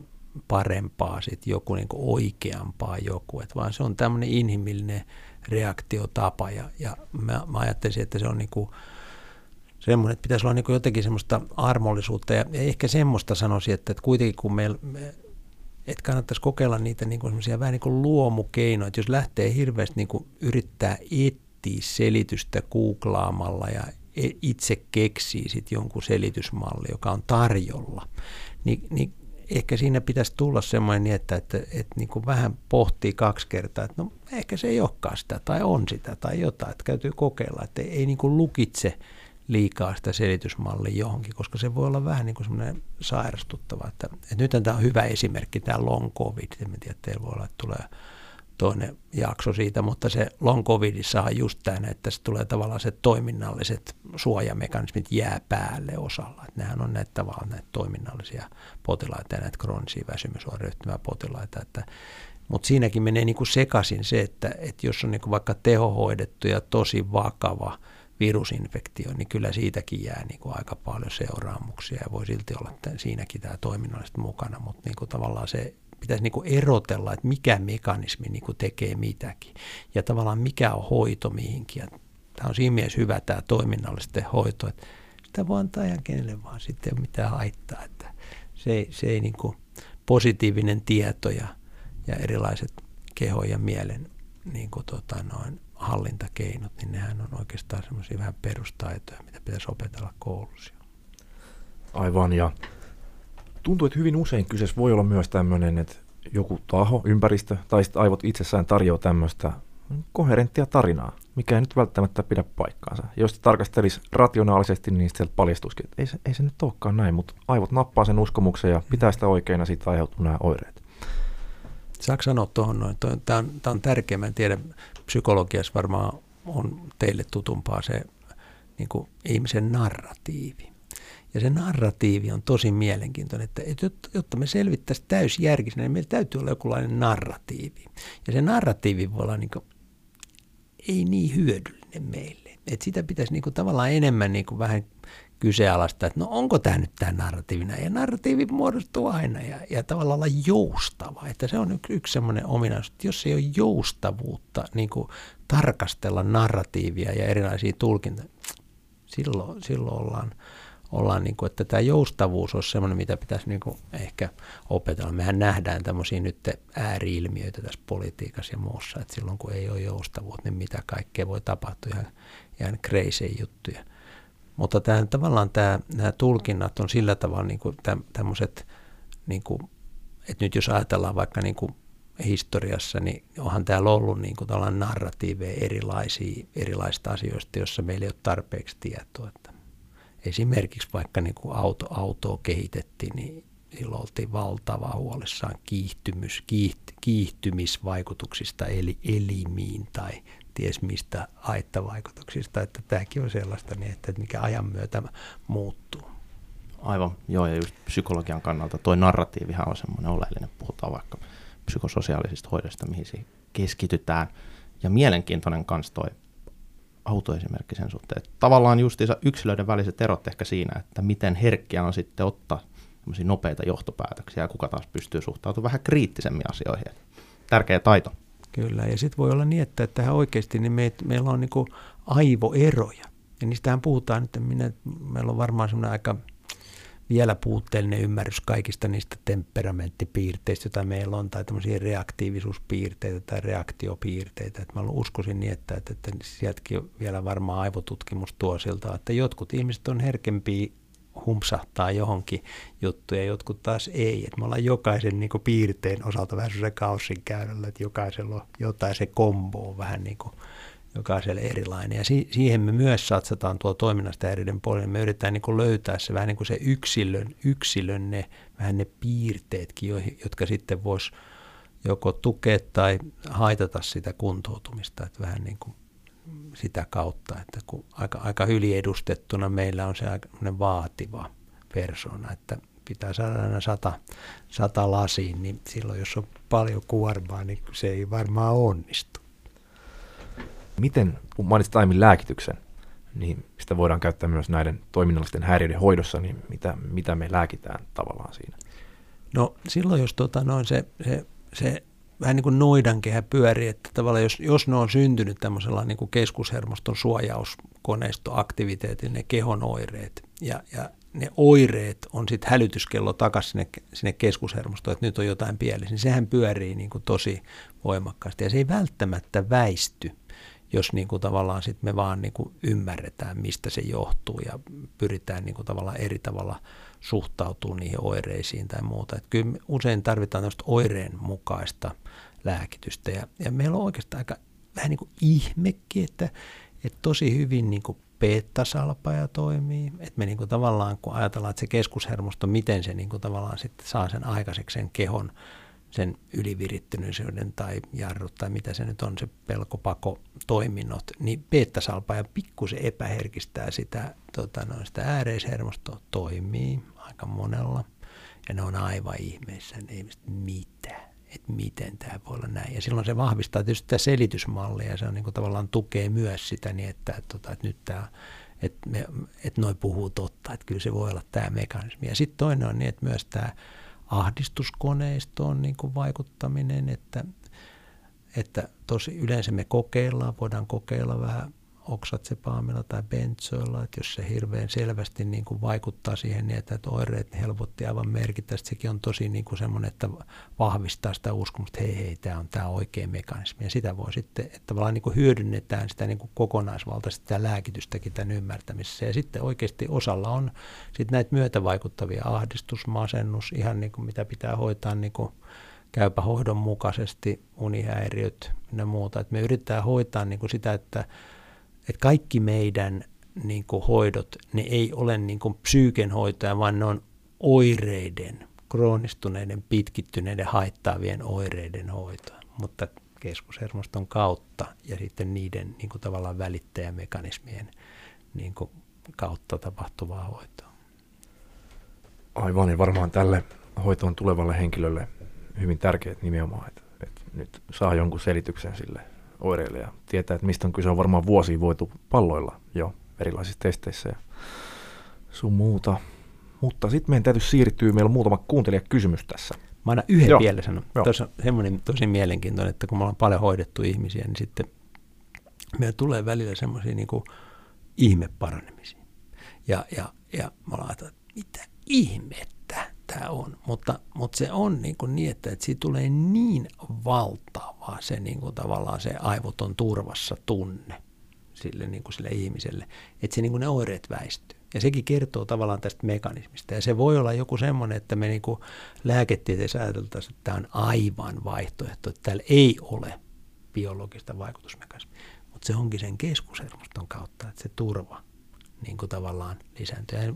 parempaa sit joku niin kuin oikeampaa joku, et vaan se on tämmöinen inhimillinen reaktiotapa ja, ja mä, mä ajattelisin, että se on niin kuin semmoinen, että pitäisi olla niin kuin jotenkin semmoista armollisuutta ja, ja ehkä semmoista sanoisin, että, että kuitenkin kun meillä me, että kannattaisi kokeilla niitä niin kuin vähän niin kuin luomukeinoja, että jos lähtee hirveästi niin kuin yrittää etsiä selitystä googlaamalla ja e, itse keksii sitten jonkun selitysmalli, joka on tarjolla, niin, niin ehkä siinä pitäisi tulla semmoinen niin, että, että, että, että niin kuin vähän pohtii kaksi kertaa, että no ehkä se ei olekaan sitä tai on sitä tai jotain, että täytyy kokeilla, että ei, ei niin kuin lukitse liikaa sitä selitysmallia johonkin, koska se voi olla vähän niin kuin semmoinen sairastuttava. Että, että nyt tämä on hyvä esimerkki, tämä long covid. En tiedä, teillä voi olla, että tulee toinen jakso siitä, mutta se long covidissa on just tämä, että se tulee tavallaan se toiminnalliset suojamekanismit jää päälle osalla. Että nehän on näitä tavallaan näitä toiminnallisia potilaita ja näitä kroonisia väsymysoireyhtymää potilaita. Että, mutta siinäkin menee niin kuin sekaisin se, että, että jos on niin kuin vaikka tehohoidettu ja tosi vakava virusinfektio, niin kyllä siitäkin jää niin kuin aika paljon seuraamuksia ja voi silti olla että siinäkin tämä toiminnallisesti mukana, mutta niin kuin tavallaan se pitäisi niin kuin erotella, että mikä mekanismi niin kuin tekee mitäkin ja tavallaan mikä on hoito mihinkin. Ja tämä on siinä mielessä hyvä tämä toiminnallisten hoito, että sitä voi antaa ihan kenelle vaan sitten ei ole mitään haittaa. Että se, se ei niin kuin positiivinen tieto ja, ja erilaiset kehon ja mielen niin kuin tota noin, hallintakeinot, niin nehän on oikeastaan semmoisia vähän perustaitoja, mitä pitäisi opetella koulussa. Aivan, ja tuntuu, että hyvin usein kyseessä voi olla myös tämmöinen, että joku taho, ympäristö tai sitten aivot itsessään tarjoaa tämmöistä koherenttia tarinaa, mikä ei nyt välttämättä pidä paikkaansa. Jos tarkastelisi rationaalisesti, niin sieltä paljastuisikin, että ei se, ei se nyt olekaan näin, mutta aivot nappaa sen uskomuksen ja pitää sitä oikein ja siitä aiheutuu nämä oireet. Saanko sanoa tuohon noin? Tämä on, tämä on tärkeä. Mä en tiedä, psykologiassa varmaan on teille tutumpaa se niin kuin ihmisen narratiivi. Ja se narratiivi on tosi mielenkiintoinen, että, jotta me selvittäisiin täysjärkisenä, niin meillä täytyy olla jokinlainen narratiivi. Ja se narratiivi voi olla niin kuin, ei niin hyödyllinen meille. Että sitä pitäisi niin kuin tavallaan enemmän niin kuin vähän kyseenalaista, että no onko tämä nyt tämä narratiivina. Ja narratiivi muodostuu aina ja, ja tavallaan olla joustava. Että se on yksi, yksi semmoinen ominaisuus, että jos ei ole joustavuutta niin kuin tarkastella narratiivia ja erilaisia tulkintoja, silloin, silloin ollaan, ollaan niin kuin, että tämä joustavuus on semmoinen, mitä pitäisi niin kuin ehkä opetella. Mehän nähdään tämmöisiä nyt ääriilmiöitä tässä politiikassa ja muussa, että silloin kun ei ole joustavuutta, niin mitä kaikkea voi tapahtua, ihan, ihan crazy juttuja. Mutta tämä, tavallaan tämä, nämä tulkinnat on sillä tavalla niin kuin tämmöiset, niin kuin, että nyt jos ajatellaan vaikka niin kuin historiassa, niin onhan täällä ollut niin kuin narratiiveja erilaisia, erilaisista asioista, joissa meillä ei ole tarpeeksi tietoa. Että esimerkiksi vaikka niin kuin auto, autoa kehitettiin, niin silloin oltiin valtava huolissaan kiihtymys, kiiht, kiihtymisvaikutuksista eli elimiin tai ties mistä haittavaikutuksista, että tämäkin on sellaista, niin että mikä ajan myötä muuttuu. Aivan, joo, ja just psykologian kannalta tuo narratiivihan on semmoinen oleellinen, puhutaan vaikka psykososiaalisista hoidoista, mihin siihen keskitytään. Ja mielenkiintoinen kanssa toi autoesimerkki sen suhteen, että tavallaan justiinsa yksilöiden väliset erot ehkä siinä, että miten herkkiä on sitten ottaa nopeita johtopäätöksiä ja kuka taas pystyy suhtautumaan vähän kriittisemmin asioihin. Tärkeä taito. Kyllä, ja sitten voi olla niin, että tähän oikeasti niin me, meillä on niin aivoeroja. Ja niistähän puhutaan että minä, meillä on varmaan semmoinen aika vielä puutteellinen ymmärrys kaikista niistä temperamenttipiirteistä, joita meillä on, tai tämmöisiä reaktiivisuuspiirteitä tai reaktiopiirteitä. Että mä uskoisin niin, että, että, että sieltäkin vielä varmaan aivotutkimus tuo siltä, että jotkut ihmiset on herkempiä humpsahtaa johonkin juttuja, jotkut taas ei. Et me ollaan jokaisen niin kuin, piirteen osalta vähän se kaussin käyrällä, että jokaisella on jotain se kombo on vähän niin kuin, jokaiselle erilainen. Ja si- siihen me myös satsataan tuo toiminnasta eriden puolella. Me yritetään niin kuin löytää se vähän niin kuin se yksilön, yksilön ne, vähän ne piirteetkin, jotka sitten vois joko tukea tai haitata sitä kuntoutumista. Että vähän niin kuin sitä kautta, että kun aika, aika yliedustettuna meillä on se aika vaativa persona, että pitää saada aina sata, sata lasiin, niin silloin jos on paljon kuormaa, niin se ei varmaan onnistu. Miten, kun mainitsit aiemmin lääkityksen, niin sitä voidaan käyttää myös näiden toiminnallisten häiriöiden hoidossa, niin mitä, mitä me lääkitään tavallaan siinä? No silloin, jos tota, noin se, se, se vähän niin kuin noidankehä pyörii, että tavallaan jos, jos ne on syntynyt tämmöisellä niin kuin keskushermoston suojauskoneiston aktiviteetin, ne kehon oireet, ja, ja ne oireet on sitten hälytyskello takaisin sinne, sinne keskushermostoon, että nyt on jotain pielessä, niin sehän pyörii niin kuin tosi voimakkaasti. Ja se ei välttämättä väisty, jos niin kuin tavallaan sit me vaan niin kuin ymmärretään, mistä se johtuu ja pyritään niin kuin tavallaan eri tavalla suhtautuu niihin oireisiin tai muuta. Et kyllä usein tarvitaan tämmöistä oireen mukaista lääkitystä ja, ja meillä on oikeastaan aika vähän niin kuin ihmekin, että, että tosi hyvin niin kuin beta-salpaja toimii. Että me niin kuin tavallaan, kun ajatellaan, että se keskushermosto, miten se niin kuin tavallaan sitten saa sen aikaiseksi sen kehon, sen ylivirittyneisyyden tai jarrut tai mitä se nyt on, se pelkopako toiminnot, niin beta-salpaja pikkusen epäherkistää sitä, tota, no, sitä ääreishermostoa toimii aika monella. Ja ne on aivan ihmeissä, ne ei mitään että miten tämä voi olla näin. Ja silloin se vahvistaa tietysti sitä selitysmallia ja se on niin kuin tavallaan tukee myös sitä niin, että, tota, että nyt tämä, että, että noi puhuu totta, että kyllä se voi olla tämä mekanismi. Ja sitten toinen on niin, että myös tämä ahdistuskoneisto on niin kuin vaikuttaminen, että, että tosi yleensä me kokeillaan, voidaan kokeilla vähän oksatsepaamilla tai benzoilla, että jos se hirveän selvästi niin kuin vaikuttaa siihen niin, että oireet helpotti aivan merkittävästi, sekin on tosi niin kuin semmoinen, että vahvistaa sitä uskomusta, että hei hei, tämä on tämä oikea mekanismi. Ja sitä voi sitten, että tavallaan niin kuin hyödynnetään sitä niin kuin kokonaisvaltaisesti sitä lääkitystäkin tämän ymmärtämisessä. Ja sitten oikeasti osalla on sitten näitä myötävaikuttavia ahdistus, masennus, ihan niin kuin mitä pitää hoitaa niin kuin käypä hoidon mukaisesti, unihäiriöt ja muuta. Et me yritetään hoitaa niin kuin sitä, että että kaikki meidän niin kuin hoidot, ne ei ole niin kuin psyykenhoitoja, vaan ne on oireiden, kroonistuneiden, pitkittyneiden, haittaavien oireiden hoitoa. Mutta keskushermoston kautta ja sitten niiden niin kuin tavallaan välittäjämekanismien niin kuin kautta tapahtuvaa hoitoa. Aivan, ja varmaan tälle hoitoon tulevalle henkilölle hyvin tärkeät nimenomaan, että, että nyt saa jonkun selityksen sille oireille ja tietää, että mistä on kyse, on varmaan vuosia voitu palloilla jo erilaisissa testeissä ja sun muuta. Mutta sitten meidän täytyy siirtyä, meillä on muutama kuuntelijakysymys tässä. Mä aina yhden Joo. vielä sanon. Tuossa on semmoinen tosi mielenkiintoinen, että kun me ollaan paljon hoidettu ihmisiä, niin sitten meillä tulee välillä semmoisia niin ihmeparanemisia. Ja, ja, ja mä ollaan että mitä ihmettä tämä on. Mutta, mutta se on niin, kuin niin että, että siitä tulee niin valtava se niin kuin tavallaan se aivoton turvassa tunne sille, niin kuin sille ihmiselle, että se niin kuin ne oireet väistyy. Ja sekin kertoo tavallaan tästä mekanismista. Ja se voi olla joku semmoinen, että me niin kuin lääketieteessä ajateltaisiin, että tämä on aivan vaihtoehto, että täällä ei ole biologista vaikutusmekanismia. Mutta se onkin sen keskushermoston kautta, että se turva niin kuin tavallaan lisääntyy. Ja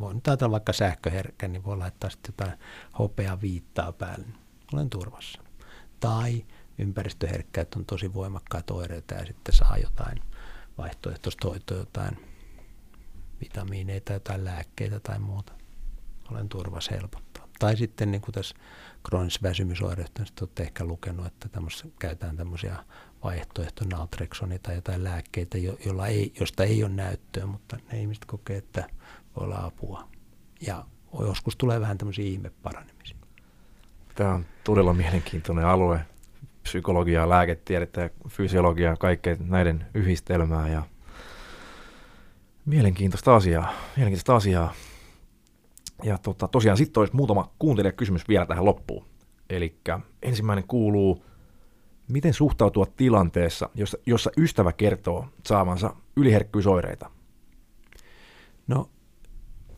voin nyt ajatella vaikka sähköherkkä, niin voi laittaa sitten jotain hopea viittaa päälle. Olen turvassa. Tai ympäristöherkkäät on tosi voimakkaat oireita ja sitten saa jotain vaihtoehtoista hoitoa, jotain vitamiineita, jotain lääkkeitä tai muuta. Olen turvassa helpottaa. Tai sitten niin kuin tässä kroonisessa niin olette ehkä lukenut, että käytetään tämmöisiä vaihtoehto naltreksoni tai jotain lääkkeitä, jolla ei, josta ei ole näyttöä, mutta ne ihmiset kokee, että voi olla apua. Ja joskus tulee vähän tämmöisiä ihmeparanemisia. Tämä on todella mielenkiintoinen alue. Psykologiaa, lääketiedettä ja fysiologiaa, kaikkea näiden yhdistelmää ja mielenkiintoista asiaa. Mielenkiintoista asiaa. Ja tota, tosiaan sitten olisi muutama kuuntelijakysymys vielä tähän loppuun. Eli ensimmäinen kuuluu, miten suhtautua tilanteessa, jossa, jossa ystävä kertoo saavansa yliherkkyysoireita? No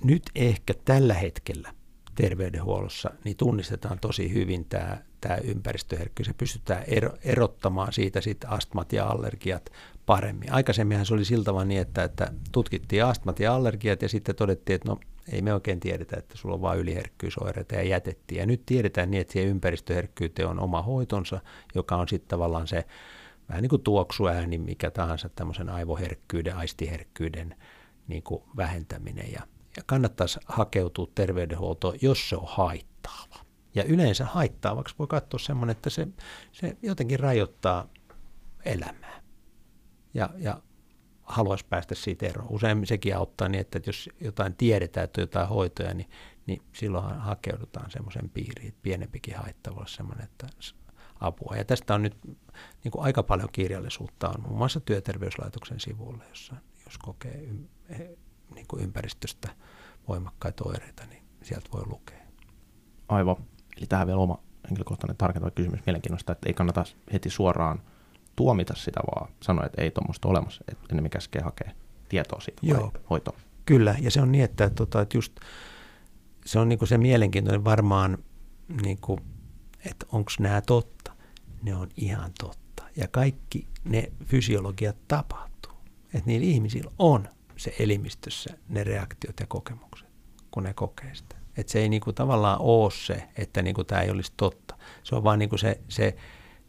nyt ehkä tällä hetkellä terveydenhuollossa niin tunnistetaan tosi hyvin tämä, tämä ympäristöherkkyys ja pystytään erottamaan siitä sitten astmat ja allergiat paremmin. Aikaisemminhan se oli siltä niin, että, että tutkittiin astmat ja allergiat ja sitten todettiin, että no ei me oikein tiedetä, että sulla on vain yliherkkyysoireita ja jätettiin. Ja nyt tiedetään niin, että siihen ympäristöherkkyyteen on oma hoitonsa, joka on sitten tavallaan se vähän niin kuin tuoksuääni, mikä tahansa tämmöisen aivoherkkyyden, aistiherkkyyden niin kuin vähentäminen. Ja ja kannattaisi hakeutua terveydenhuoltoon, jos se on haittaava. Ja yleensä haittaavaksi voi katsoa semmoinen, että se, se jotenkin rajoittaa elämää. Ja, ja haluaisi päästä siitä eroon. Usein sekin auttaa niin, että jos jotain tiedetään, että on jotain hoitoja, niin, niin silloin hakeudutaan semmoisen piiriin, että pienempikin haitta voi semmoinen, että apua. Ja tästä on nyt niin kuin aika paljon kirjallisuutta on muun muassa työterveyslaitoksen sivuilla, jossa jos kokee niin kuin ympäristöstä voimakkaita oireita, niin sieltä voi lukea. Aivan. Eli tähän vielä oma henkilökohtainen tarkentava kysymys mielenkiinnosta, että ei kannata heti suoraan tuomita sitä, vaan sanoa, että ei tuommoista olemassa, että enemmän käskee hakea tietoa siitä Joo. hoitoa. Kyllä, ja se on niin, että, tota, että just se on niin se mielenkiintoinen varmaan, niin kuin, että onko nämä totta. Ne on ihan totta. Ja kaikki ne fysiologiat tapahtuu. Että niillä ihmisillä on se elimistössä ne reaktiot ja kokemukset, kun ne kokee sitä. Että se ei niinku tavallaan ole se, että niinku tämä ei olisi totta. Se on vaan niinku se, se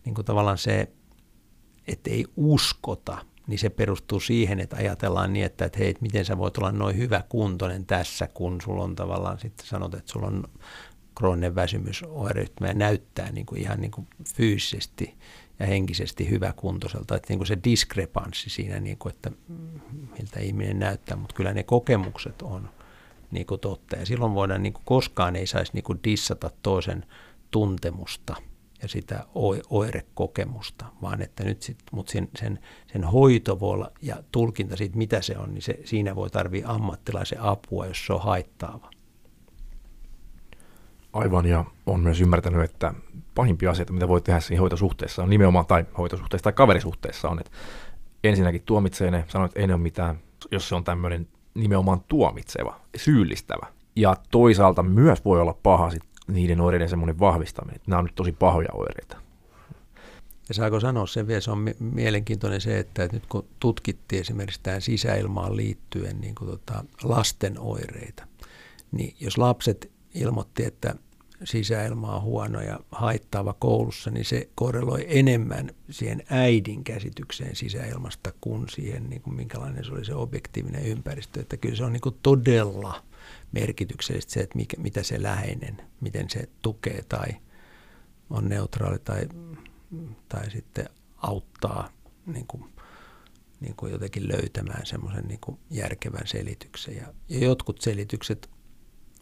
niinku tavallaan se, että ei uskota, niin se perustuu siihen, että ajatellaan niin, että, että hei, miten sä voit olla noin hyvä kuntoinen tässä, kun sulla on tavallaan sitten sanot, että sulla on krooninen väsymysoireyhtymä ja näyttää niin kuin ihan niin kuin fyysisesti ja henkisesti hyväkuntoiselta. Että niin kuin se diskrepanssi siinä, niin kuin, että miltä ihminen näyttää, mutta kyllä ne kokemukset on niin kuin totta. Ja silloin voidaan, niin kuin koskaan ei saisi niin kuin dissata toisen tuntemusta ja sitä oirekokemusta, vaan että nyt sit, mutta sen, sen, sen hoito voi olla ja tulkinta siitä, mitä se on, niin se, siinä voi tarvitse ammattilaisen apua, jos se on haittaava. Aivan, ja on myös ymmärtänyt, että pahimpia asioita, mitä voi tehdä siinä hoitosuhteessa on nimenomaan, tai hoitosuhteessa tai kaverisuhteessa on, että ensinnäkin tuomitsee ne, sanoo, että ei ne ole mitään, jos se on tämmöinen nimenomaan tuomitseva, syyllistävä. Ja toisaalta myös voi olla paha sit niiden oireiden semmoinen vahvistaminen, että nämä on nyt tosi pahoja oireita. Ja saako sanoa sen vielä, se on mielenkiintoinen se, että nyt kun tutkittiin esimerkiksi tähän sisäilmaan liittyen niin kuin tota lasten oireita, niin jos lapset ilmoitti, että sisäilma on huono ja haittaava koulussa, niin se korreloi enemmän siihen äidin käsitykseen sisäilmasta kuin siihen, niin kuin minkälainen se oli se objektiivinen ympäristö. Että kyllä se on niin kuin todella merkityksellistä se, että mikä, mitä se läheinen, miten se tukee tai on neutraali tai, tai sitten auttaa niin kuin, niin kuin jotenkin löytämään semmoisen niin järkevän selityksen. Ja, ja jotkut selitykset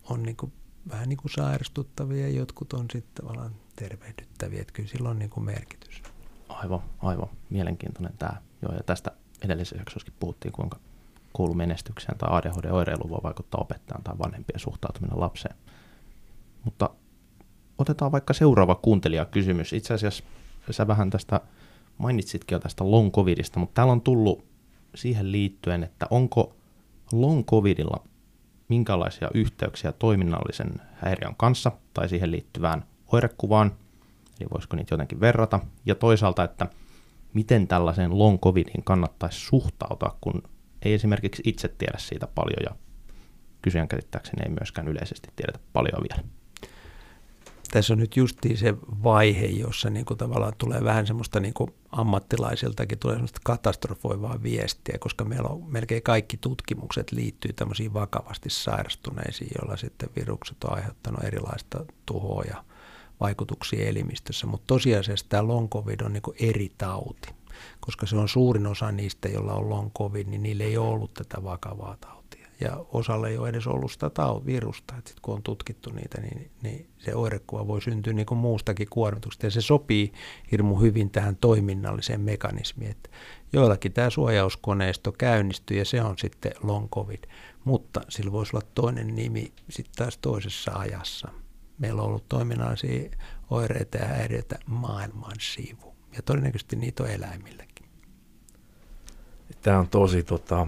on niin kuin vähän niin kuin sairastuttavia jotkut on sitten tavallaan tervehdyttäviä. Että kyllä sillä on niin kuin merkitys. Aivan, aivan. Mielenkiintoinen tämä. Joo, ja tästä edellisessä jaksossakin puhuttiin, kuinka koulumenestykseen tai ADHD-oireiluun voi vaikuttaa opettajan tai vanhempien suhtautuminen lapseen. Mutta otetaan vaikka seuraava kuuntelijakysymys. Itse asiassa sä vähän tästä mainitsitkin jo tästä long covidista, mutta täällä on tullut siihen liittyen, että onko long covidilla minkälaisia yhteyksiä toiminnallisen häiriön kanssa tai siihen liittyvään oirekuvaan, eli voisiko niitä jotenkin verrata, ja toisaalta, että miten tällaiseen long covidin kannattaisi suhtautua, kun ei esimerkiksi itse tiedä siitä paljon ja kysyjän käsittääkseni ei myöskään yleisesti tiedetä paljon vielä. Tässä on nyt justiin se vaihe, jossa niin kuin tavallaan tulee vähän semmoista niin kuin ammattilaisiltakin tulee semmoista katastrofoivaa viestiä, koska meillä on melkein kaikki tutkimukset liittyy tämmöisiin vakavasti sairastuneisiin, joilla sitten virukset on aiheuttanut erilaista tuhoa ja vaikutuksia elimistössä. Mutta tosiasiassa tämä long covid on niin eri tauti koska se on suurin osa niistä, joilla on long covid, niin niillä ei ole ollut tätä vakavaa tautia. Ja osalle ei ole edes ollut sitä taut, virusta. Sitten kun on tutkittu niitä, niin, niin se oirekuva voi syntyä niin kuin muustakin kuormituksesta. Ja se sopii hirmu hyvin tähän toiminnalliseen mekanismiin. Että joillakin tämä suojauskoneisto käynnistyy ja se on sitten long covid. Mutta sillä voisi olla toinen nimi sitten taas toisessa ajassa. Meillä on ollut toiminnallisia oireita ja häiriöitä maailman sivu ja todennäköisesti niitä on eläimilläkin. Tämä on tosi tota,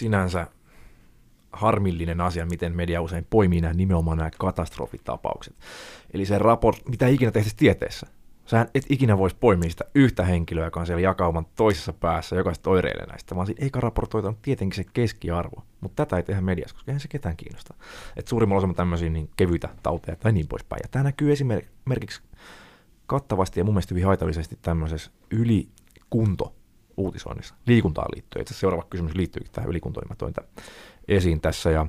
sinänsä harmillinen asia, miten media usein poimii nämä nimenomaan nämä katastrofitapaukset. Eli se raport, mitä ikinä tehtäisiin tieteessä. Sä et ikinä voisi poimia sitä yhtä henkilöä, joka on siellä jakauman toisessa päässä, joka sitten oireilee näistä, vaan siinä eikä raportoita tietenkin se keskiarvo. Mutta tätä ei tehdä mediassa, koska eihän se ketään kiinnosta. Et suurimmalla osalla tämmöisiä niin kevyitä tauteja tai niin poispäin. Ja tämä näkyy esimerkiksi kattavasti ja mun mielestä hyvin haitallisesti tämmöisessä ylikunto uutisoinnissa liikuntaan liittyen. Itse seuraava kysymys liittyy tähän toin esiin tässä. Ja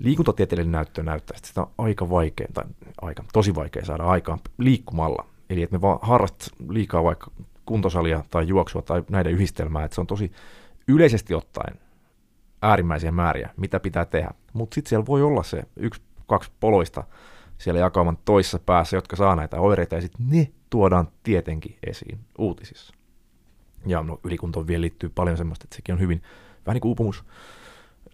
liikuntatieteellinen näyttö näyttää, että sitä on aika vaikea, tai aika, tosi vaikea saada aikaan liikkumalla. Eli että me vaan harrastat liikaa vaikka kuntosalia tai juoksua tai näiden yhdistelmää, että se on tosi yleisesti ottaen äärimmäisiä määriä, mitä pitää tehdä. Mutta sitten siellä voi olla se yksi, kaksi poloista siellä jakauman toisessa päässä, jotka saa näitä oireita, ja sitten ne tuodaan tietenkin esiin uutisissa. Ja no, ylikuntoon vielä liittyy paljon semmoista, että sekin on hyvin vähän niin kuin uupumus,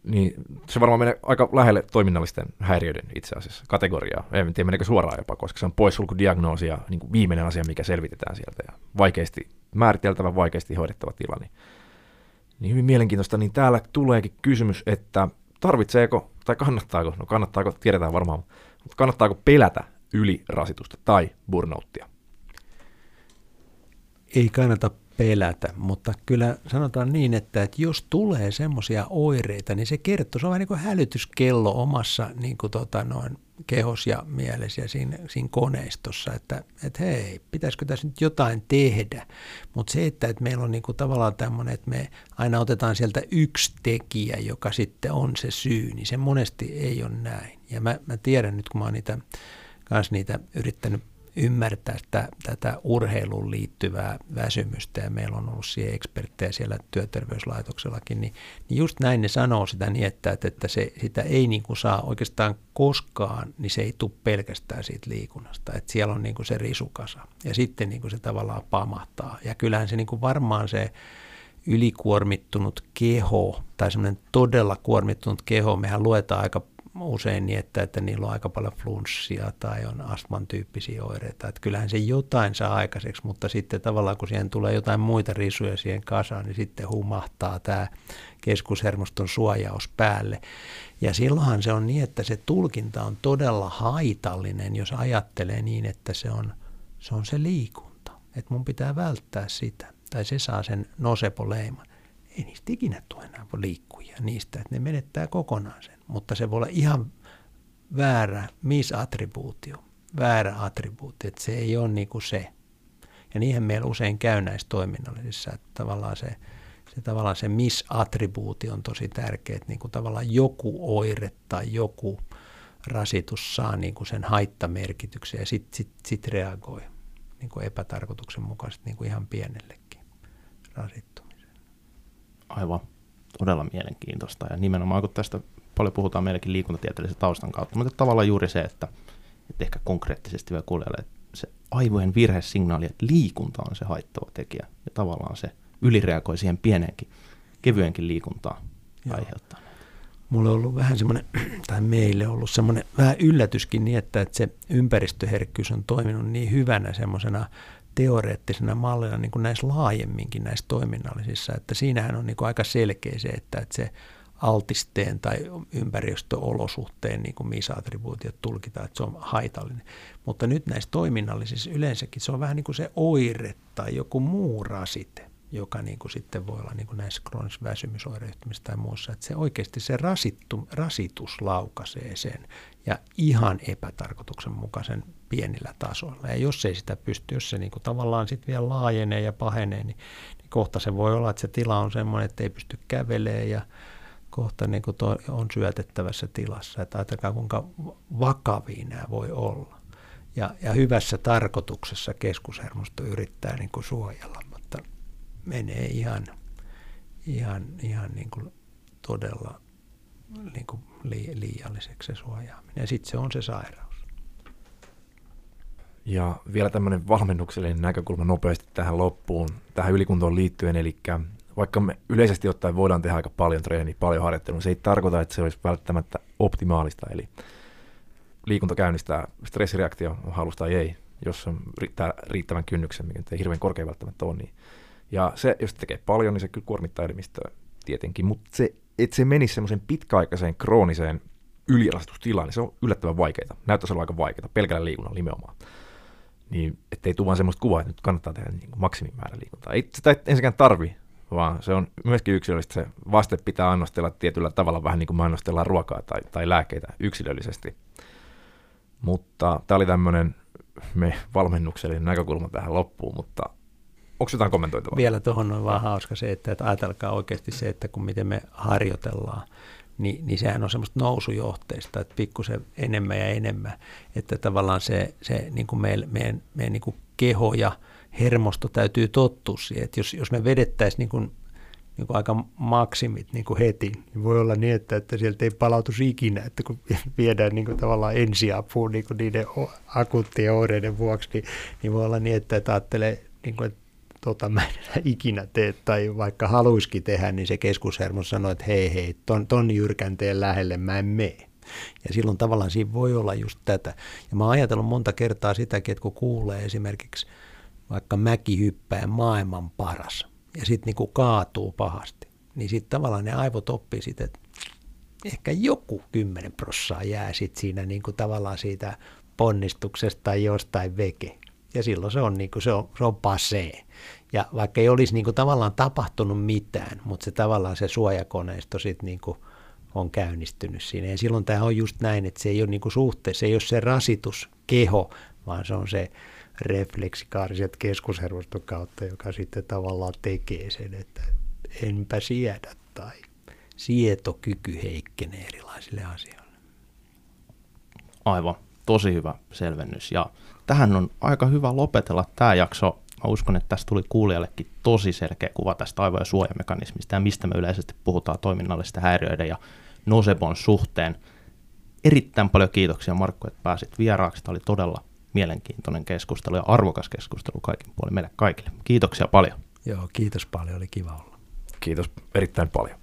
niin se varmaan menee aika lähelle toiminnallisten häiriöiden itse asiassa kategoriaa. En tiedä meneekö suoraan jopa, koska se on poissulkudiagnoosi ja niin kuin viimeinen asia, mikä selvitetään sieltä ja vaikeasti määriteltävä, vaikeasti hoidettava tila. Niin, niin hyvin mielenkiintoista, niin täällä tuleekin kysymys, että tarvitseeko tai kannattaako, no kannattaako, tiedetään varmaan, mutta kannattaako pelätä ylirasitusta tai burnouttia? Ei kannata pelätä, mutta kyllä sanotaan niin, että, että jos tulee semmoisia oireita, niin se kertoo, se on vähän niin kuin hälytyskello omassa niin kuin tota noin, kehos ja mielessä ja siinä, siinä koneistossa, että, että hei, pitäisikö tässä nyt jotain tehdä. Mutta se, että, että meillä on niin kuin tavallaan tämmöinen, että me aina otetaan sieltä yksi tekijä, joka sitten on se syy, niin se monesti ei ole näin. Ja mä, mä tiedän nyt, kun mä oon niitä, kans niitä yrittänyt ymmärtää sitä, tätä urheiluun liittyvää väsymystä ja meillä on ollut siihen eksperttejä siellä työterveyslaitoksellakin, niin, niin just näin ne sanoo sitä niin, että, että se, sitä ei niin kuin saa oikeastaan koskaan, niin se ei tule pelkästään siitä liikunnasta, että siellä on niin kuin se risukasa ja sitten niin kuin se tavallaan pamahtaa. Ja kyllähän se niin kuin varmaan se ylikuormittunut keho tai semmoinen todella kuormittunut keho, mehän luetaan aika usein niin, että, että niillä on aika paljon flunssia tai on astman tyyppisiä oireita. Että kyllähän se jotain saa aikaiseksi, mutta sitten tavallaan kun siihen tulee jotain muita risuja siihen kasaan, niin sitten humahtaa tämä keskushermoston suojaus päälle. Ja silloinhan se on niin, että se tulkinta on todella haitallinen, jos ajattelee niin, että se on se, on se liikunta. Että mun pitää välttää sitä. Tai se saa sen nosepoleiman. Ei niistä ikinä tule enää liikkujia niistä, että ne menettää kokonaan sen mutta se voi olla ihan väärä misattribuutio, väärä attribuutio, että se ei ole niin kuin se. Ja niihin meillä usein käy näissä toiminnallisissa, että tavallaan se, se, tavallaan se misattribuuti on tosi tärkeä, että niin kuin tavallaan joku oire tai joku rasitus saa niin kuin sen haittamerkityksen ja sitten sit, sit reagoi niin kuin epätarkoituksenmukaisesti niin kuin ihan pienellekin rasittumiseen. Aivan, todella mielenkiintoista. Ja nimenomaan kun tästä paljon puhutaan meilläkin liikuntatieteellisen taustan kautta, mutta tavallaan juuri se, että, että ehkä konkreettisesti vielä kuulijalle, se aivojen virhesignaali, että liikunta on se haittava tekijä ja tavallaan se ylireagoi siihen pieneenkin, kevyenkin liikuntaa aiheuttaa. Mulle on ollut vähän semmoinen, tai meille on ollut semmoinen vähän yllätyskin niin, että, että se ympäristöherkkyys on toiminut niin hyvänä semmoisena teoreettisena mallina niin kuin näissä laajemminkin näissä toiminnallisissa, että siinähän on niin kuin aika selkeä se, että, että se altisteen tai ympäristöolosuhteen niin kuin MISA-attribuutiot tulkitaan, että se on haitallinen. Mutta nyt näissä toiminnallisissa yleensäkin se on vähän niin kuin se oire tai joku muu rasite, joka niin kuin sitten voi olla niin kuin näissä kroonisissa väsymysoireyhtymissä tai muussa. Että se oikeasti se rasittu, rasitus laukaisee sen ja ihan epätarkoituksenmukaisen pienillä tasoilla. Ja jos ei sitä pysty, jos se niin kuin tavallaan sitten vielä laajenee ja pahenee, niin, niin kohta se voi olla, että se tila on semmoinen, että ei pysty kävelemään ja kohta niin kuin on syötettävässä tilassa. Että ajatelkaa, kuinka vakavia nämä voi olla. Ja, ja hyvässä tarkoituksessa keskushermosto yrittää niin kuin suojella, mutta menee ihan, ihan, ihan niin kuin todella niin kuin liialliseksi se suojaaminen. Ja sitten se on se sairaus. Ja vielä tämmöinen valmennuksellinen näkökulma nopeasti tähän loppuun, tähän ylikuntoon liittyen, eli vaikka me yleisesti ottaen voidaan tehdä aika paljon treeniä, paljon harjoittelua, se ei tarkoita, että se olisi välttämättä optimaalista. Eli liikunta käynnistää stressireaktio, halusta ei, jos on riittää riittävän kynnyksen, mikä ei hirveän korkea välttämättä ole. Niin. Ja se, jos tekee paljon, niin se kyllä kuormittaa elimistöä tietenkin, mutta se, että se menisi semmoiseen pitkäaikaiseen krooniseen ylirasitustilaan, niin se on yllättävän vaikeaa. Näyttäisi olla aika vaikeaa, pelkällä liikunnalla nimenomaan. Niin, ettei tule vaan semmoista kuvaa, että nyt kannattaa tehdä niin maksimimäärä liikuntaa. Ei sitä ensinnäkään tarvi, vaan se on myöskin yksilöllistä. Se vaste pitää annostella tietyllä tavalla vähän niin kuin me annostellaan ruokaa tai, tai lääkkeitä yksilöllisesti. Mutta tämä oli tämmöinen me valmennuksellinen näkökulma tähän loppuun, mutta onko jotain kommentoitavaa? Vielä tuohon on vaan hauska se, että, että ajatelkaa oikeasti se, että kun miten me harjoitellaan, niin, niin sehän on semmoista nousujohteista, että pikkusen enemmän ja enemmän, että tavallaan se, se niin kuin meidän, meidän, meidän niin kuin keho ja hermosto täytyy tottua siihen, että jos, jos me vedettäisiin niin kuin, niin kuin aika maksimit niin kuin heti, niin voi olla niin, että, että sieltä ei palautuisi ikinä, että kun viedään niin kuin tavallaan ensiapuun niin kuin niiden akuuttien oireiden vuoksi, niin, niin voi olla niin, että, että ajattelee, niin kuin, että tota mä en ikinä tee, tai vaikka haluisikin tehdä, niin se keskushermo sanoi, että hei hei, ton, ton jyrkänteen lähelle mä en mene. Ja silloin tavallaan siinä voi olla just tätä. Ja mä oon ajatellut monta kertaa sitäkin, että kun kuulee esimerkiksi vaikka mäkihyppäjä maailman paras, ja sitten niinku kaatuu pahasti, niin sitten tavallaan ne aivot oppii sitten, että ehkä joku 10 prossaa jää sitten siinä niinku tavallaan siitä ponnistuksesta tai jostain veke. Ja silloin se on, niinku, se on, se on pasee. Ja vaikka ei olisi niinku tavallaan tapahtunut mitään, mutta se tavallaan se suojakoneisto sitten niinku on käynnistynyt siinä. Ja silloin tämä on just näin, että se ei ole niinku suhteessa, se ei ole se rasitus, keho, vaan se on se refleksikaariset keskushermoston kautta, joka sitten tavallaan tekee sen, että enpä siedä tai sietokyky heikkenee erilaisille asioille. Aivan, tosi hyvä selvennys. Ja tähän on aika hyvä lopetella tämä jakso. Mä uskon, että tästä tuli kuulijallekin tosi selkeä kuva tästä aivojen suojamekanismista ja mistä me yleisesti puhutaan toiminnallisten häiriöiden ja nosebon suhteen. Erittäin paljon kiitoksia Markku, että pääsit vieraaksi. Tämä oli todella mielenkiintoinen keskustelu ja arvokas keskustelu kaikin puolin meille kaikille. Kiitoksia paljon. Joo, kiitos paljon, oli kiva olla. Kiitos erittäin paljon.